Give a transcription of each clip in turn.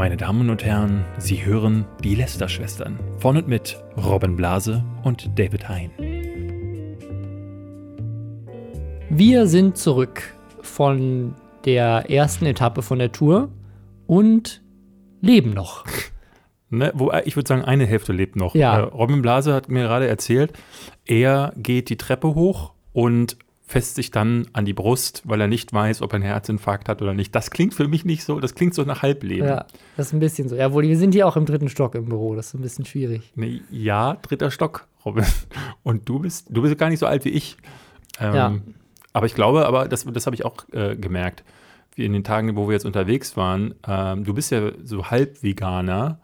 Meine Damen und Herren, Sie hören die Lester-Schwestern von und mit Robin Blase und David Hein. Wir sind zurück von der ersten Etappe von der Tour und leben noch. Ne, wo, ich würde sagen, eine Hälfte lebt noch. Ja. Äh, Robin Blase hat mir gerade erzählt, er geht die Treppe hoch und fässt sich dann an die Brust, weil er nicht weiß, ob er einen Herzinfarkt hat oder nicht. Das klingt für mich nicht so, das klingt so nach Halbleben. Ja, das ist ein bisschen so. Ja, wohl, wir sind hier auch im dritten Stock im Büro. Das ist ein bisschen schwierig. Nee, ja, dritter Stock, Robin. Und du bist, du bist gar nicht so alt wie ich. Ähm, Ja. Aber ich glaube, aber das, das habe ich auch äh, gemerkt, wie in den Tagen, wo wir jetzt unterwegs waren. Ähm, du bist ja so halb Veganer.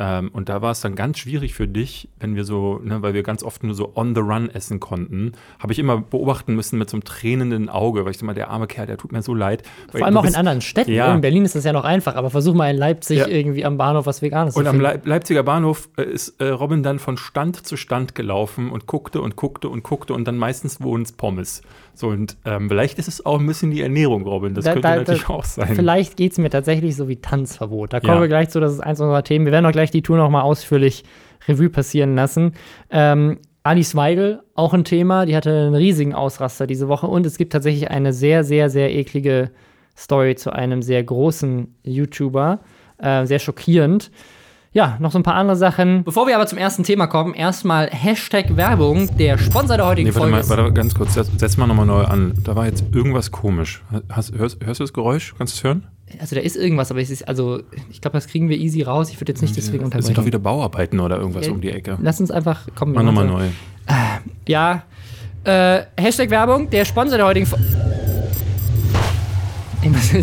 Ähm, und da war es dann ganz schwierig für dich, wenn wir so, ne, weil wir ganz oft nur so on the run essen konnten, habe ich immer beobachten müssen mit so einem tränenden Auge, weil ich mal, der arme Kerl, der tut mir so leid. Vor allem auch in bist- anderen Städten. Ja. In Berlin ist das ja noch einfach, aber versuch mal in Leipzig Ja. irgendwie am Bahnhof was Veganes Und zu am finden. Leip Leipziger Bahnhof äh, ist äh, Robin dann von Stand zu Stand gelaufen und guckte und guckte und guckte und dann meistens wurden es Pommes. So, und ähm, vielleicht ist es auch ein bisschen die Ernährung, Robin. Das Da- könnte da- natürlich da- auch sein. Vielleicht geht es mir tatsächlich so wie Tanzverbot. Da kommen Ja. wir gleich zu, das ist eins unserer Themen. Wir werden auch gleich die Tour nochmal ausführlich Revue passieren lassen. Ähm, Alice Weidel, auch ein Thema, die hatte einen riesigen Ausraster diese Woche und es gibt tatsächlich eine sehr, sehr, sehr eklige Story zu einem sehr großen YouTuber. Äh, sehr schockierend. Ja, noch so ein paar andere Sachen. Bevor wir aber zum ersten Thema kommen, erstmal Hashtag Werbung, der Sponsor der heutigen Nee, warte Folge. mal, warte mal ganz kurz. Setz, setz mal nochmal neu an. Da war jetzt irgendwas komisch. Hast, hörst, hörst du das Geräusch? Kannst du es hören? Also da ist irgendwas, aber es ist, also, ich glaube, das kriegen wir easy raus. Ich würde jetzt nicht deswegen Das sind unterbrechen. doch wieder Bauarbeiten oder irgendwas Ja, um die Ecke. Lass uns einfach, komm, Mach nochmal neu. so. Ja, äh, Hashtag Werbung, der Sponsor der heutigen Fo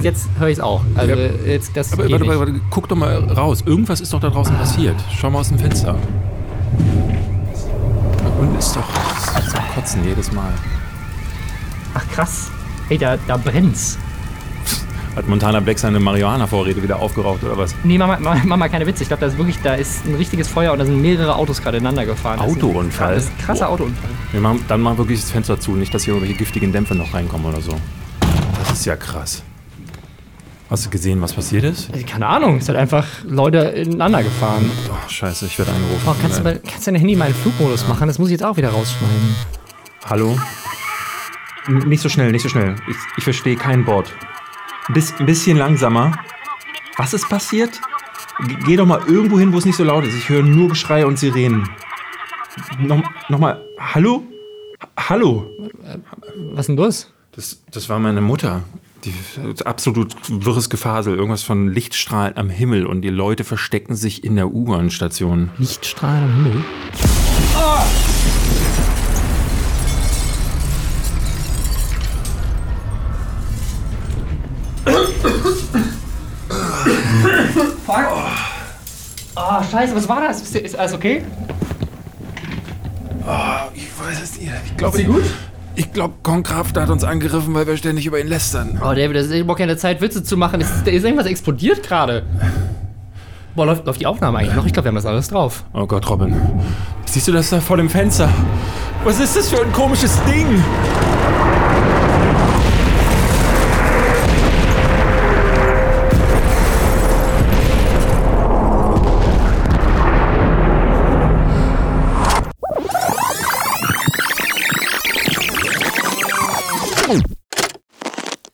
Jetzt höre ich es auch. Also Ja. jetzt, das Aber warte, warte, warte, guck doch mal raus. Irgendwas ist doch da draußen passiert. Schau mal aus dem Fenster. Und ist doch das ist zum Kotzen jedes Mal. Ach krass. Ey, da, da brennt's. Hat Montana Black seine Marihuana-Vorräte wieder aufgeraucht oder was? Nee, mach mal, mach, mal keine Witze. Ich glaube, da ist wirklich, da ist ein richtiges Feuer und da sind mehrere Autos gerade ineinander gefahren. Das ist ein- Autounfall? Das ist ein krasser Autounfall. Wir machen, dann machen wirklich das Fenster zu, nicht, dass hier irgendwelche giftigen Dämpfe noch reinkommen oder so. Das ist ja krass. Hast du gesehen, was passiert ist? Also, keine Ahnung, es hat einfach Leute ineinander gefahren. Oh, scheiße, ich werde angerufen. Oh, kannst, du mal, kannst du dein Handy mal in Flugmodus machen? Das muss ich jetzt auch wieder rausschneiden. Hallo? N- Nicht so schnell, nicht so schnell. Ich, ich verstehe kein Wort. Bis, ein bisschen langsamer. Was ist passiert? G geh doch mal irgendwo hin, wo es nicht so laut ist. Ich höre nur Geschrei und Sirenen. Noch, noch mal. Hallo? H Hallo? Was ist denn los? Das, das war meine Mutter. Die absolut wirres Gefasel. Irgendwas von Lichtstrahlen am Himmel und die Leute verstecken sich in der U-Bahn-Station. Lichtstrahlen am Himmel. Fuck. Oh, scheiße, was war das? Ist, ist alles okay? Ich weiß es nicht. Ich glaube, gut? Ich glaube, Konkraft hat uns angegriffen, weil wir ständig über ihn lästern. Oh, David, das ist überhaupt keine Zeit, Witze zu machen. Ist, ist irgendwas explodiert gerade? Boah, läuft, läuft die Aufnahme eigentlich noch? Ich glaube, wir haben das alles drauf. Oh Gott, Robin. Siehst du das da vor dem Fenster? Was ist das für ein komisches Ding?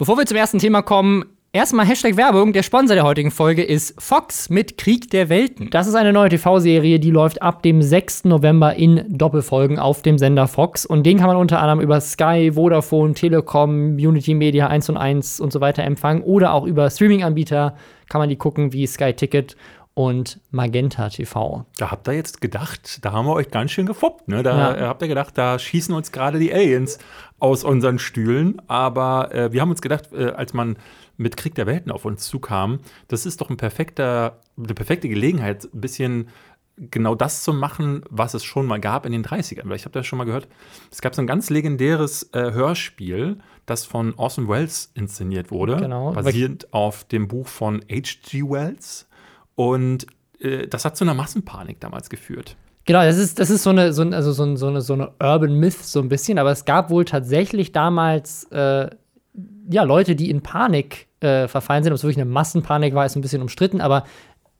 Bevor wir zum ersten Thema kommen, erstmal Hashtag Werbung. Der Sponsor der heutigen Folge ist Fox mit Krieg der Welten. Das ist eine neue TV-Serie, die läuft ab dem 6. November in Doppelfolgen auf dem Sender Fox. Und den kann man unter anderem über Sky, Vodafone, Telekom, Unity Media 1 und 1 und so weiter empfangen. Oder auch über Streaming-Anbieter kann man die gucken, wie Sky Ticket und Magenta TV. Da habt ihr jetzt gedacht, da haben wir euch ganz schön gefoppt. Ne? Da Ja. äh, habt ihr gedacht, da schießen uns gerade die Aliens aus unseren Stühlen. Aber äh, wir haben uns gedacht, äh, als man mit Krieg der Welten auf uns zukam, das ist doch ein perfekter, eine perfekte Gelegenheit, ein bisschen genau das zu machen, was es schon mal gab in den 30ern. Weil ich habe das schon mal gehört. Es gab so ein ganz legendäres äh, Hörspiel, das von Orson Welles inszeniert wurde, Genau. basierend auf dem Buch von H.G. Wells. Und äh, das hat zu einer Massenpanik damals geführt. Genau, das ist, das ist so eine, so, ein, also so, ein, so, eine, so eine Urban Myth, so ein bisschen, aber es gab wohl tatsächlich damals äh, ja, Leute, die in Panik äh, verfallen sind. Ob es wirklich eine Massenpanik war, ist ein bisschen umstritten, aber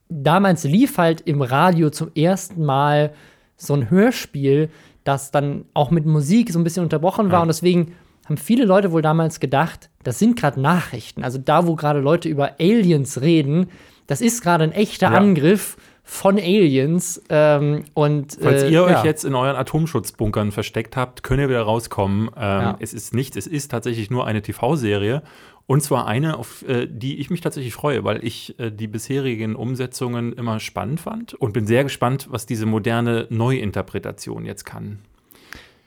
damals lief halt im Radio zum ersten Mal so ein Hörspiel, das dann auch mit Musik so ein bisschen unterbrochen war. Ja. Und deswegen haben viele Leute wohl damals gedacht, das sind gerade Nachrichten. Also da, wo gerade Leute über Aliens reden, das ist gerade ein echter Ja. Angriff von Aliens. Ähm, und, Falls äh, ihr euch ja. jetzt in euren Atomschutzbunkern versteckt habt, könnt ihr wieder rauskommen. Ähm, Ja. Es ist nicht, es ist tatsächlich nur eine TV-Serie. Und zwar eine, auf äh, die ich mich tatsächlich freue, weil ich äh, die bisherigen Umsetzungen immer spannend fand und bin sehr gespannt, was diese moderne Neuinterpretation jetzt kann.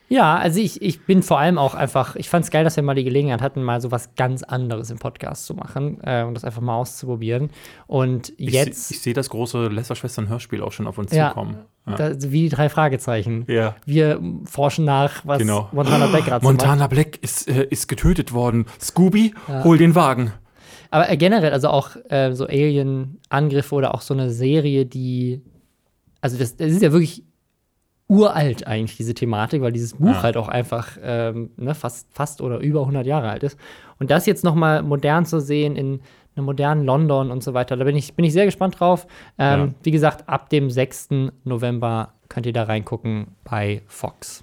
Ja, also ich, ich bin vor allem auch einfach, ich fand es geil, dass wir mal die Gelegenheit hatten, mal so was ganz anderes im Podcast zu machen äh, und das einfach mal auszuprobieren. Und Ich, jetzt, se- ich sehe das große Lästerschwestern-Hörspiel auch schon auf uns Ja. zukommen. Ja. da, wie die drei Fragezeichen. Ja. Wir forschen nach, was Genau. Montana Black gerade. Montana Black ist, äh, ist getötet worden. Scooby, Ja. hol den Wagen. Aber äh, generell, also auch äh, so Alien-Angriffe oder auch so eine Serie, die, also das, das ist ja wirklich uralt eigentlich, diese Thematik, weil dieses Buch Ja. halt auch einfach ähm, ne, fast, fast oder über 100 Jahre alt ist. Und das jetzt noch mal modern zu sehen in einem modernen London und so weiter, da bin ich, bin ich sehr gespannt drauf. Ähm, Ja. Wie gesagt, ab dem 6. November könnt ihr da reingucken bei Fox.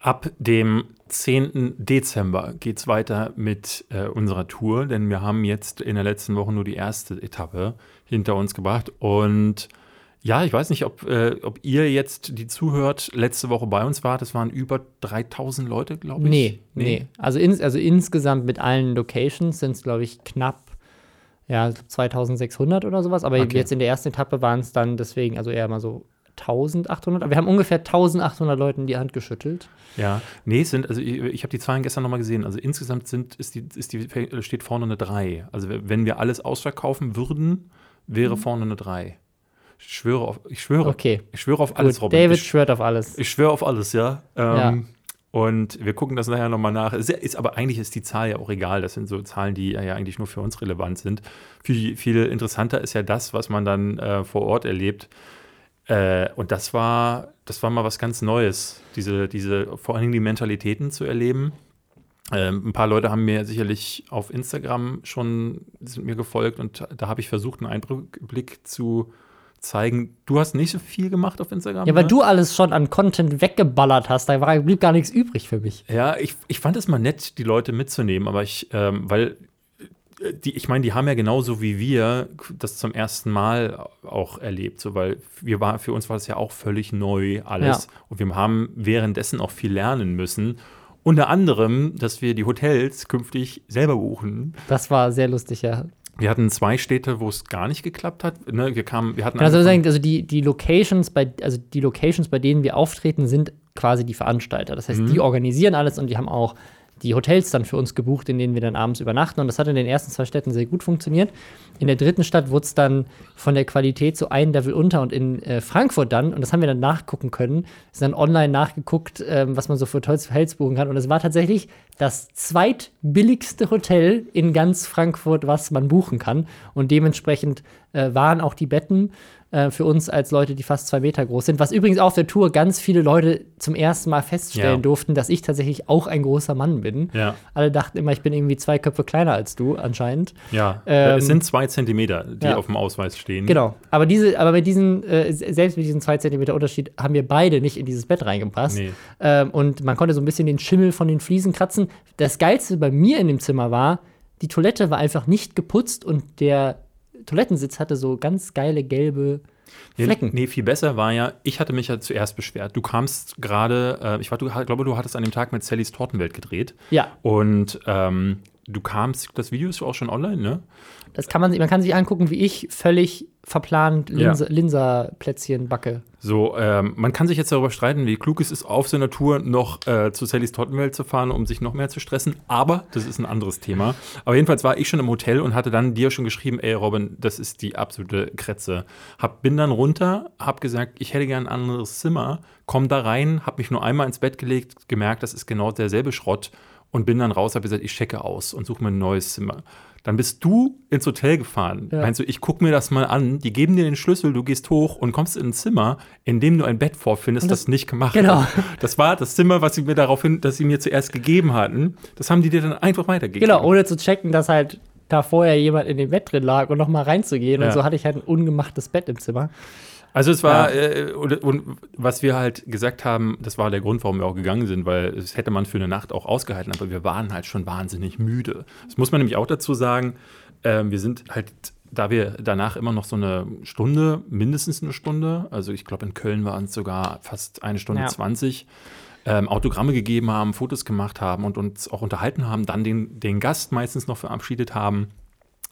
Ab dem 10. Dezember geht es weiter mit äh, unserer Tour, denn wir haben jetzt in der letzten Woche nur die erste Etappe hinter uns gebracht. Und ja, ich weiß nicht, ob, äh, ob ihr jetzt, die zuhört, letzte Woche bei uns wart. Es waren über 3000 Leute, glaube ich. Nee, nee. Also, ins, also insgesamt mit allen Locations sind es, glaube ich, knapp ja, 2600 oder sowas. Aber Okay. jetzt in der ersten Etappe waren es dann deswegen, also eher mal so 1800. Aber wir haben ungefähr 1800 Leuten die Hand geschüttelt. Ja, nee, es sind, also ich, ich habe die Zahlen gestern nochmal gesehen. Also insgesamt sind, ist die, ist die, steht vorne eine 3. Also wenn wir alles ausverkaufen würden, wäre vorne eine 3. Ich schwöre auf, ich schwöre. Okay. ich schwöre auf alles, Gut, Robin. David ich, schwört auf alles. ich schwöre auf alles, ja. Ähm, Ja. Und wir gucken das nachher nochmal nach. Es ist, aber eigentlich ist die Zahl ja auch egal. Das sind so Zahlen, die ja eigentlich nur für uns relevant sind. Viel, viel interessanter ist ja das, was man dann äh, vor Ort erlebt. Äh, und das war, das war mal was ganz Neues, diese, diese, vor allen Dingen die Mentalitäten zu erleben. Ähm, ein paar Leute haben mir sicherlich auf Instagram schon sind mir gefolgt und da habe ich versucht, einen Einblick zu zeigen. Du hast nicht so viel gemacht auf Instagram. Ja, weil ne? du alles schon an Content weggeballert hast, da war, blieb gar nichts übrig für mich. Ja, ich, ich fand es mal nett, die Leute mitzunehmen, aber ich, ähm, weil äh, die, ich meine, die haben ja genauso wie wir das zum ersten Mal auch erlebt, so weil wir war, für uns war das ja auch völlig neu alles Ja. und wir haben währenddessen auch viel lernen müssen. Unter anderem, dass wir die Hotels künftig selber buchen. Das war sehr lustig, ja. Wir hatten zwei Städte, wo es gar nicht geklappt hat. Ne, wir kamen, wir hatten Also, sagen, also die, die Locations, bei, also die Locations, bei denen wir auftreten, sind quasi die Veranstalter. Das heißt, Mhm. die organisieren alles und die haben auch die Hotels dann für uns gebucht, in denen wir dann abends übernachten. Und das hat in den ersten zwei Städten sehr gut funktioniert. In der dritten Stadt wurde es dann von der Qualität so ein Level unter und in äh, Frankfurt dann, und das haben wir dann nachgucken können, ist dann online nachgeguckt, ähm, was man so für Hotels, buchen kann. Und es war tatsächlich das zweitbilligste Hotel in ganz Frankfurt, was man buchen kann. Und dementsprechend äh, waren auch die Betten äh, für uns als Leute, die fast zwei Meter groß sind. Was übrigens auf der Tour ganz viele Leute zum ersten Mal feststellen Ja. durften, dass ich tatsächlich auch ein großer Mann bin. Ja. Alle dachten immer, ich bin irgendwie zwei Köpfe kleiner als du, anscheinend. Ja, Ähm, es sind zwei Zentimeter, die ja. auf dem Ausweis stehen. Genau. Aber diese, aber mit diesen, äh, selbst mit diesem zwei Zentimeter Unterschied haben wir beide nicht in dieses Bett reingepasst. Nee. Ähm, und man konnte so ein bisschen den Schimmel von den Fliesen kratzen. Das Geilste bei mir in dem Zimmer war, die Toilette war einfach nicht geputzt und der Toilettensitz hatte so ganz geile gelbe Nee, Flecken. Nee, viel besser war ja, ich hatte mich ja zuerst beschwert. Du kamst gerade, äh, ich war, du, glaube, du hattest an dem Tag mit Sallys Tortenwelt gedreht. Ja, Und ähm, du kamst, das Video ist auch schon online, ne? Das kann man, man kann sich angucken, wie ich völlig verplant Linse, Linserplätzchen backe. So, ähm, man kann sich jetzt darüber streiten, wie klug es ist, auf seiner Tour noch äh, zu Sallys Tortenwelt zu fahren, um sich noch mehr zu stressen. Aber das ist ein anderes Thema. Aber jedenfalls war ich schon im Hotel und hatte dann dir schon geschrieben, ey Robin, das ist die absolute Kretze. Hab, bin dann runter, hab gesagt, ich hätte gern ein anderes Zimmer, komm da rein, hab mich nur einmal ins Bett gelegt, gemerkt, das ist genau derselbe Schrott und bin dann raus, hab gesagt, ich checke aus und suche mir ein neues Zimmer. Dann bist du ins Hotel gefahren. Ja. Meinst du, ich gucke mir das mal an, die geben dir den Schlüssel, du gehst hoch und kommst in ein Zimmer, in dem du ein Bett vorfindest, das, das- nicht gemacht genau. hat. Das war das Zimmer, was sie mir daraufhin, dass sie mir zuerst gegeben hatten. Das haben die dir dann einfach weitergegeben. Genau, ohne zu checken, dass halt da vorher jemand in dem Bett drin lag und noch mal reinzugehen. Ja. Und so hatte ich halt ein ungemachtes Bett im Zimmer. Also es war, Ja. äh, und, und was wir halt gesagt haben, das war der Grund, warum wir auch gegangen sind, weil es hätte man für eine Nacht auch ausgehalten, aber wir waren halt schon wahnsinnig müde. Das muss man nämlich auch dazu sagen, ähm, wir sind halt, da wir danach immer noch so eine Stunde, mindestens eine Stunde, also ich glaube in Köln waren es sogar fast eine Stunde Ja. 20, ähm, Autogramme gegeben haben, Fotos gemacht haben und uns auch unterhalten haben, dann den, den Gast meistens noch verabschiedet haben,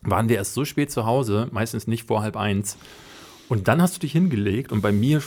waren wir erst so spät zu Hause, meistens nicht vor halb eins. Und dann hast du dich hingelegt und bei mir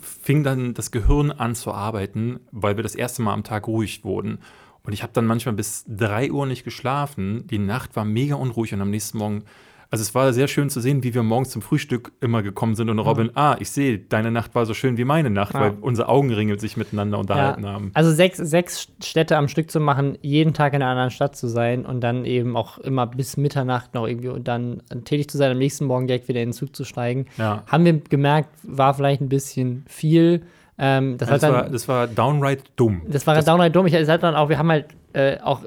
fing dann das Gehirn an zu arbeiten, weil wir das erste Mal am Tag ruhig wurden. Und ich habe dann manchmal bis drei Uhr nicht geschlafen. Die Nacht war mega unruhig und am nächsten Morgen, also es war sehr schön zu sehen, wie wir morgens zum Frühstück immer gekommen sind und Robin, ah, ich sehe, deine Nacht war so schön wie meine Nacht, Ja. weil unsere Augenringe sich miteinander unterhalten Ja. haben. Also sechs, sechs Städte am Stück zu machen, jeden Tag in einer anderen Stadt zu sein und dann eben auch immer bis Mitternacht noch irgendwie und dann tätig zu sein, am nächsten Morgen direkt wieder in den Zug zu steigen. Ja. Haben wir gemerkt, war vielleicht ein bisschen viel. Ähm, das, Das, hat war, dann, das war downright dumm. das war downright dumm. Ich es hat dann auch, wir haben halt äh, auch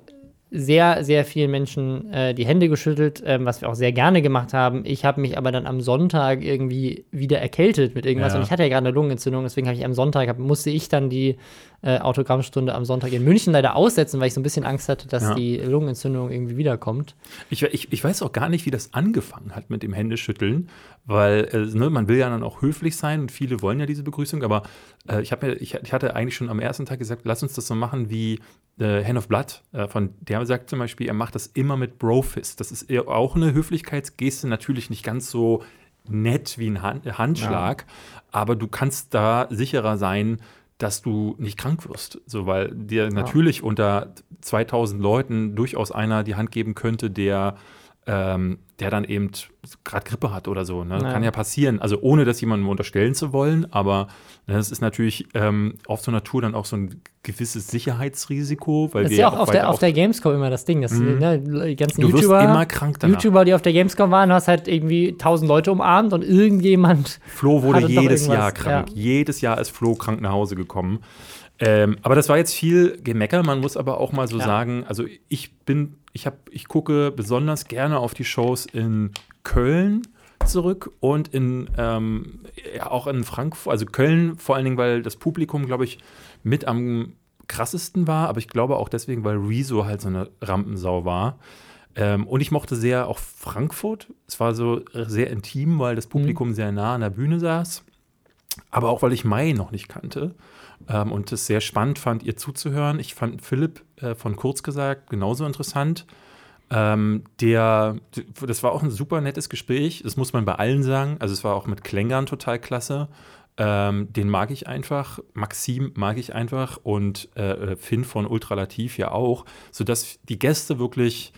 sehr, sehr vielen Menschen äh, die Hände geschüttelt, ähm, was wir auch sehr gerne gemacht haben. Ich habe mich aber dann am Sonntag irgendwie wieder erkältet mit irgendwas Ja. und ich hatte ja gerade eine Lungenentzündung, deswegen habe ich am Sonntag, hab, musste ich dann die äh, Autogrammstunde am Sonntag in München leider aussetzen, weil ich so ein bisschen Angst hatte, dass Ja. die Lungenentzündung irgendwie wiederkommt. Ich, ich, ich weiß auch gar nicht, wie das angefangen hat mit dem Händeschütteln, weil äh, ne, man will ja dann auch höflich sein und viele wollen ja diese Begrüßung, aber äh, ich, mir, ich, ich hatte eigentlich schon am ersten Tag gesagt, lass uns das so machen wie äh, Hand of Blood. Äh, von der sagt zum Beispiel, er macht das immer mit Brofist. Das ist auch eine Höflichkeitsgeste, natürlich nicht ganz so nett wie ein Hand, Handschlag, aber du kannst da sicherer sein, dass du nicht krank wirst. So, weil dir natürlich unter 2000 Leuten durchaus einer die Hand geben könnte, der, ähm, der dann eben gerade Grippe hat oder so. Ne? Kann ja passieren. Also ohne das jemandem unterstellen zu wollen, aber ne, das ist natürlich ähm, auf so einer Tour dann auch so ein gewisses Sicherheitsrisiko, weil Das wir ist ja auch auf der, auf der Gamescom immer das Ding. Dass, ne, die ganzen Du YouTuber, immer krank danach. YouTuber, die auf der Gamescom waren, du hast halt irgendwie tausend Leute umarmt und irgendjemand Flo wurde jedes Jahr krank. ja. Jedes Jahr ist Flo krank nach Hause gekommen. Ähm, aber das war jetzt viel Gemecker. Man muss aber auch mal so Ja. sagen, also ich bin, ich habe, ich gucke besonders gerne auf die Shows in Köln zurück und in ähm, ja, auch in Frankfurt, also Köln vor allen Dingen, weil das Publikum, glaube ich, mit am krassesten war, aber ich glaube auch deswegen, weil Rezo halt so eine Rampensau war. Ähm, und ich mochte sehr auch Frankfurt. Es war so sehr intim, weil das Publikum sehr nah an der Bühne saß. Aber auch, weil ich Mai noch nicht kannte ähm, und es sehr spannend fand, ihr zuzuhören. Ich fand Philipp äh, von Kurz gesagt genauso interessant. Ähm, der, das war auch ein super nettes Gespräch. Das muss man bei allen sagen. Also es war auch mit Klängern total klasse. Ähm, den mag ich einfach. Maxim mag ich einfach und äh, Finn von Ultralativ ja auch, sodass die Gäste wirklich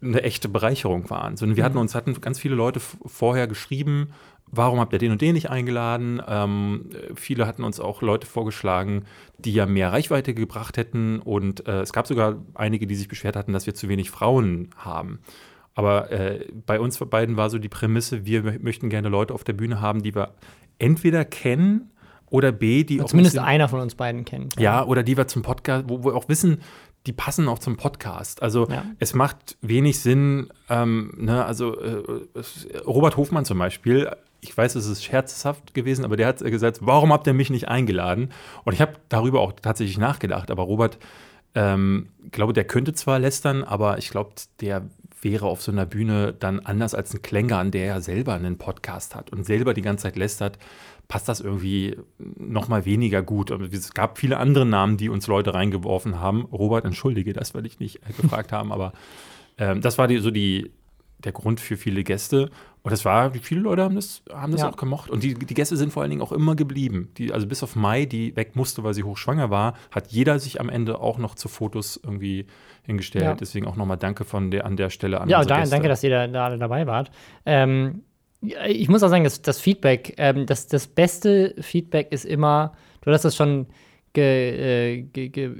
eine echte Bereicherung waren. So, wir hatten uns hatten ganz viele Leute vorher geschrieben, warum habt ihr den und den nicht eingeladen? Ähm, äh, viele hatten uns auch Leute vorgeschlagen, die ja mehr Reichweite gebracht hätten und äh, es gab sogar einige, die sich beschwert hatten, dass wir zu wenig Frauen haben. Aber äh, bei uns beiden war so die Prämisse, wir mö- möchten gerne Leute auf der Bühne haben, die wir entweder kennen oder B, die auch ein zumindest bisschen- einer von uns beiden kennt. ja, oder die wir zum Podcast, wo wir auch wissen, die passen auch zum Podcast. Also Ja. es macht wenig Sinn, ähm, ne, also äh, Robert Hofmann zum Beispiel, ich weiß, es ist scherzhaft gewesen, aber der hat gesagt, warum habt ihr mich nicht eingeladen? Und ich habe darüber auch tatsächlich nachgedacht, aber Robert, ähm, glaube, der könnte zwar lästern, aber ich glaube, der wäre auf so einer Bühne dann anders als ein Klängern, der ja selber einen Podcast hat und selber die ganze Zeit lästert, passt das irgendwie noch mal weniger gut. Es gab viele andere Namen, die uns Leute reingeworfen haben. Robert, entschuldige das, weil ich nicht äh, gefragt haben, aber ähm, das war die, so die, der Grund für viele Gäste. Und das war, viele Leute haben das, haben das Ja. auch gemocht. Und die, die Gäste sind vor allen Dingen auch immer geblieben. Die, also bis auf Mai, die weg musste, weil sie hochschwanger war, hat jeder sich am Ende auch noch zu Fotos irgendwie hingestellt. Ja. Deswegen auch nochmal danke von der, an der Stelle an Ja, unsere da, Gäste. danke, dass ihr da, da alle dabei wart. Ähm, ich muss auch sagen, das, das Feedback, ähm, das, das beste Feedback ist immer, du hast das schon äh,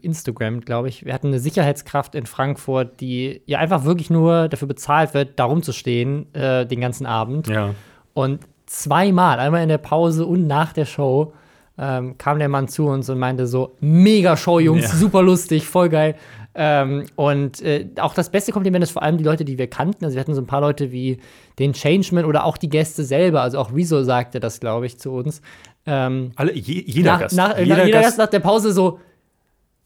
Instagrammt, glaube ich. Wir hatten eine Sicherheitskraft in Frankfurt, die ja einfach wirklich nur dafür bezahlt wird, da rumzustehen äh, den ganzen Abend. Ja. Und zweimal, einmal in der Pause und nach der Show, ähm, kam der Mann zu uns und meinte so: Mega Show, Jungs, Ja. super lustig, voll geil. Ähm, und äh, auch das beste Kompliment ist vor allem die Leute, die wir kannten. Also wir hatten so ein paar Leute wie den Changeman oder auch die Gäste selber. Also auch Rezo sagte das, glaube ich, zu uns. Ähm, Alle, je, jeder nach, Gast. Nach, jeder nach, jeder Gast Gast nach der Pause so.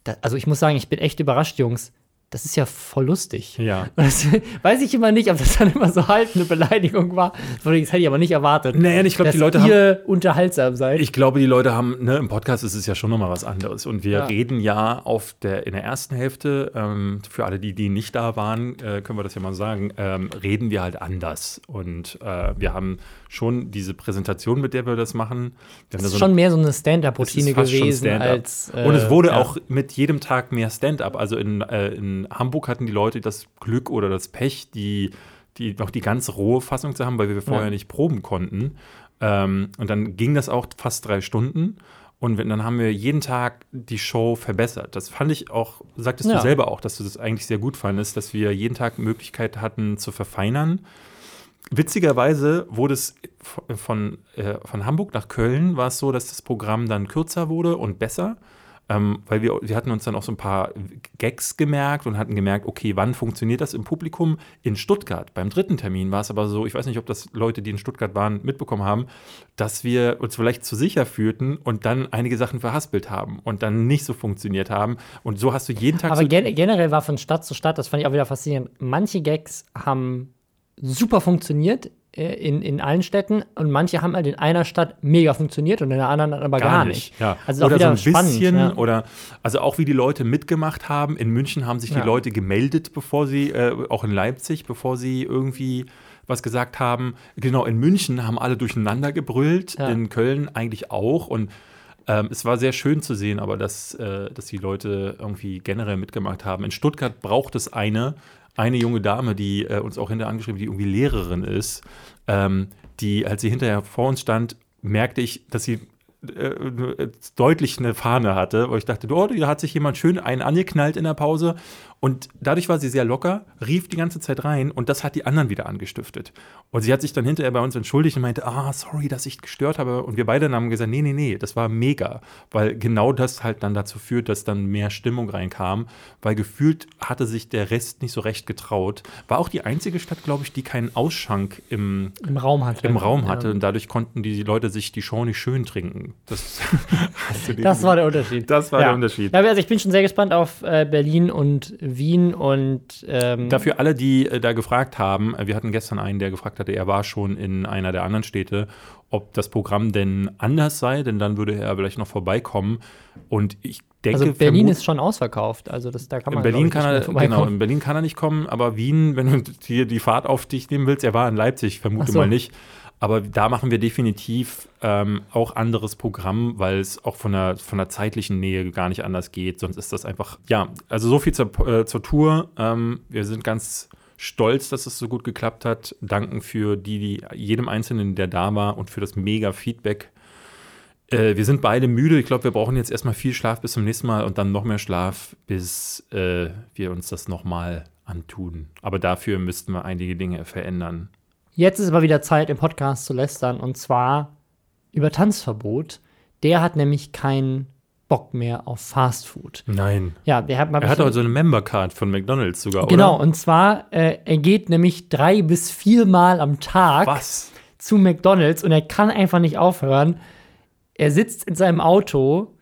Da, also ich muss sagen, ich bin echt überrascht, Jungs. Das ist ja voll lustig. Ja. Das weiß ich immer nicht, ob das dann immer so halt eine Beleidigung war. Das hätte ich aber nicht erwartet. Naja, ich glaube, die Leute haben. ihr unterhaltsam seid. Ich glaube, die Leute haben, ne, im Podcast ist es ja schon nochmal was anderes. Und wir Ja. reden ja auf der, in der ersten Hälfte, ähm, für alle, die, die nicht da waren, äh, können wir das ja mal sagen, ähm, reden wir halt anders. Und äh, wir haben schon diese Präsentation, mit der wir das machen. Wir haben das da ist so schon eine- mehr so eine Stand-up-Routine gewesen Stand-up. als. äh, Und es wurde ja. auch mit jedem Tag mehr Stand-up. Also in, äh, in Hamburg hatten die Leute das Glück oder das Pech, die, die noch die ganz rohe Fassung zu haben, weil wir vorher Ja. nicht proben konnten. Ähm, und dann ging das auch fast drei Stunden. Und wenn, dann haben wir jeden Tag die Show verbessert. Das fand ich auch, sagtest Ja. du selber auch, dass du das eigentlich sehr gut fandest, dass wir jeden Tag Möglichkeit hatten zu verfeinern. Witzigerweise wurde es von, von, äh, von Hamburg nach Köln war es so, dass das Programm dann kürzer wurde und besser, ähm, weil wir, wir hatten uns dann auch so ein paar Gags gemerkt und hatten gemerkt, okay, wann funktioniert das im Publikum? In Stuttgart. Beim dritten Termin war es aber so, ich weiß nicht, ob das Leute, die in Stuttgart waren, mitbekommen haben, dass wir uns vielleicht zu sicher fühlten und dann einige Sachen verhaspelt haben und dann nicht so funktioniert haben. Und so hast du jeden Tag Aber so gen generell war von Stadt zu Stadt, das fand ich auch wieder faszinierend. Manche Gags haben super funktioniert in, in allen Städten und manche haben halt in einer Stadt mega funktioniert und in der anderen aber gar, nicht. Ja. Also auch oder so ein spannend. bisschen ja. oder also auch wie die Leute mitgemacht haben. In München haben sich Ja. die Leute gemeldet, bevor sie äh, auch in Leipzig, bevor sie irgendwie was gesagt haben. Genau, in München haben alle durcheinander gebrüllt, in Köln eigentlich auch und ähm, es war sehr schön zu sehen, aber dass, äh, dass die Leute irgendwie generell mitgemacht haben. In Stuttgart braucht es eine, eine junge Dame, die äh, uns auch hinterher angeschrieben, die irgendwie Lehrerin ist, ähm, die, als sie hinterher vor uns stand, merkte ich, dass sie äh, deutlich eine Fahne hatte, wo ich dachte, oh, da hat sich jemand schön einen angeknallt in der Pause. Und dadurch war sie sehr locker, rief die ganze Zeit rein und das hat die anderen wieder angestiftet. Und sie hat sich dann hinterher bei uns entschuldigt und meinte, ah, sorry, dass ich gestört habe. Und wir beide haben gesagt, nee, nee, nee, das war mega. Weil genau das halt dann dazu führt, dass dann mehr Stimmung reinkam. Weil gefühlt hatte sich der Rest nicht so recht getraut. War auch die einzige Stadt, glaube ich, die keinen Ausschank im, Im Raum hatte. im Raum Ja. hatte. Und dadurch konnten die Leute sich die Show nicht schön trinken. Das, Das war der Unterschied. Das war ja. der Unterschied. Ja, also ich bin schon sehr gespannt auf äh, Berlin und Wien und ähm, Dafür alle, die äh, da gefragt haben, äh, wir hatten gestern einen, der gefragt hatte, er war schon in einer der anderen Städte, ob das Programm denn anders sei, denn dann würde er vielleicht noch vorbeikommen. Und ich denke, also Berlin ist schon ausverkauft. Also das, da kann in man Berlin glaub kann ich, er, genau, in Berlin kann er nicht kommen, aber Wien, wenn du hier die Fahrt auf dich nehmen willst, er war in Leipzig, ich vermute so. mal nicht. Aber da machen wir definitiv ähm, auch anderes Programm, weil es auch von der, von der zeitlichen Nähe gar nicht anders geht. Sonst ist das einfach, ja, also so viel zur, äh, zur Tour. Ähm, wir sind ganz stolz, dass es so gut geklappt hat. Danken für die, die jedem Einzelnen, der da war und für das mega Feedback. Äh, wir sind beide müde. Ich glaube, wir brauchen jetzt erstmal viel Schlaf bis zum nächsten Mal und dann noch mehr Schlaf, bis äh, wir uns das nochmal antun. Aber dafür müssten wir einige Dinge verändern. Jetzt ist aber wieder Zeit, im Podcast zu lästern und zwar über Tanzverbot. Der hat nämlich keinen Bock mehr auf Fast Food. Nein. Ja, der hat mal Er hat auch so eine Member-Card von McDonalds sogar, Genau, oder? und zwar, äh, er geht nämlich drei bis viermal am Tag Was? zu McDonalds und er kann einfach nicht aufhören. Er sitzt in seinem Auto,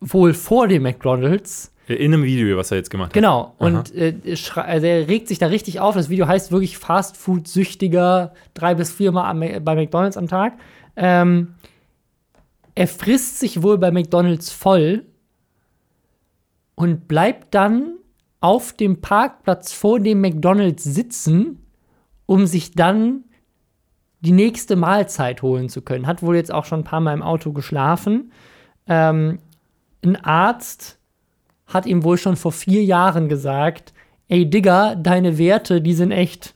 wohl vor dem McDonalds. In einem Video, was er jetzt gemacht hat. Genau. Und äh, also er regt sich da richtig auf. Das Video heißt wirklich Fast Food süchtiger drei bis viermal bei McDonalds am Tag. Ähm, er frisst sich wohl bei McDonalds voll und bleibt dann auf dem Parkplatz vor dem McDonalds sitzen, um sich dann die nächste Mahlzeit holen zu können. Hat wohl jetzt auch schon ein paar Mal im Auto geschlafen. Ähm, ein Arzt hat ihm wohl schon vor vier Jahren gesagt, ey Digga, deine Werte, die sind echt,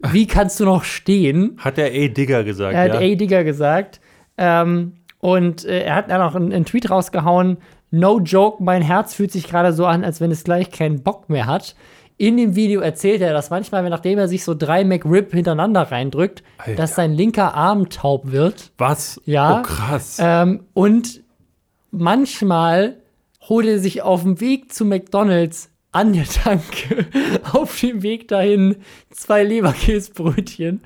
wie kannst du noch stehen? Hat er ey Digger gesagt, Er hat ja? ey Digga gesagt. Ähm, und äh, er hat dann auch einen, einen Tweet rausgehauen, no joke, mein Herz fühlt sich gerade so an, als wenn es gleich keinen Bock mehr hat. In dem Video erzählt er, dass manchmal, wenn- nachdem er sich so drei McRib hintereinander reindrückt, Alter. dass sein linker Arm taub wird. Was? Ja. Oh, krass. Ähm, und manchmal holt er sich auf dem Weg zu McDonalds an der Tanke auf dem Weg dahin zwei Leberkäsbrötchen,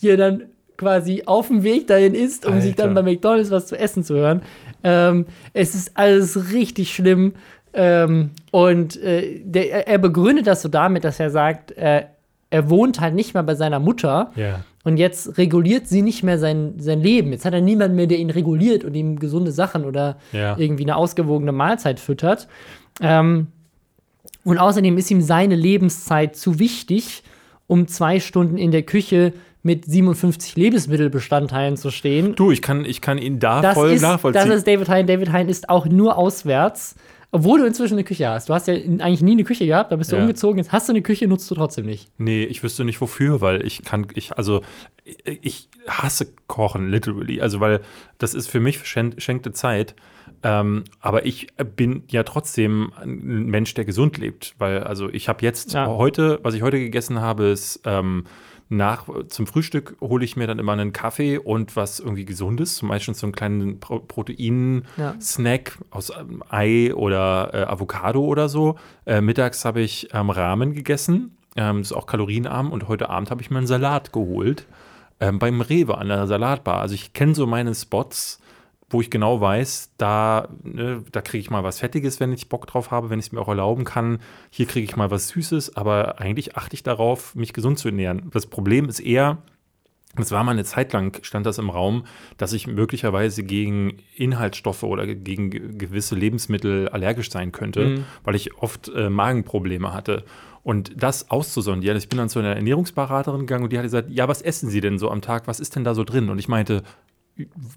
die er dann quasi auf dem Weg dahin isst, um sich dann bei Alter. McDonalds was zu essen zu hören. Ähm, es ist alles richtig schlimm. Ähm, und äh, der, er- er begründet das so damit, dass er sagt, äh, er wohnt halt nicht mehr bei seiner Mutter. Ja. Und jetzt reguliert sie nicht mehr sein, sein Leben. Jetzt hat er niemanden mehr, der ihn reguliert und ihm gesunde Sachen oder Ja. irgendwie eine ausgewogene Mahlzeit füttert. Ähm, und außerdem ist ihm seine Lebenszeit zu wichtig, um zwei Stunden in der Küche mit 57 Lebensmittelbestandteilen zu stehen. Du, ich kann, ich kann ihn da Das voll ist, nachvollziehen. das ist David Hein. David Hein ist auch nur auswärts, obwohl du inzwischen eine Küche hast. Du hast ja eigentlich nie eine Küche gehabt, da bist du Ja. umgezogen, jetzt hast du eine Küche, nutzt du trotzdem nicht. Nee, ich wüsste nicht wofür, weil ich kann, ich, also ich, hasse Kochen, literally. Also, weil das ist für mich verschen- verschenkte Zeit. Ähm, aber ich bin ja trotzdem ein Mensch, der gesund lebt. Weil, also ich habe jetzt Ja. heute, was ich heute gegessen habe, ist ähm, nach, zum Frühstück hole ich mir dann immer einen Kaffee und was irgendwie Gesundes, zum Beispiel so einen kleinen Pro Protein-Snack aus ähm, Ei oder äh, Avocado oder so. Äh, mittags habe ich ähm, Ramen gegessen, ähm, ist auch kalorienarm und heute Abend habe ich mir einen Salat geholt ähm, beim Rewe an der Salatbar. Also ich kenne so meine Spots, wo ich genau weiß, da, ne, da kriege ich mal was Fettiges, wenn ich Bock drauf habe, wenn ich es mir auch erlauben kann. Hier kriege ich mal was Süßes, aber eigentlich achte ich darauf, mich gesund zu ernähren. Das Problem ist eher, das war mal eine Zeit lang, stand das im Raum, dass ich möglicherweise gegen Inhaltsstoffe oder gegen ge- gewisse Lebensmittel allergisch sein könnte, weil ich oft äh, Magenprobleme hatte. Und das auszusondieren, ich bin dann zu einer Ernährungsberaterin gegangen und die hat gesagt, ja, was essen Sie denn so am Tag? Was ist denn da so drin? Und ich meinte,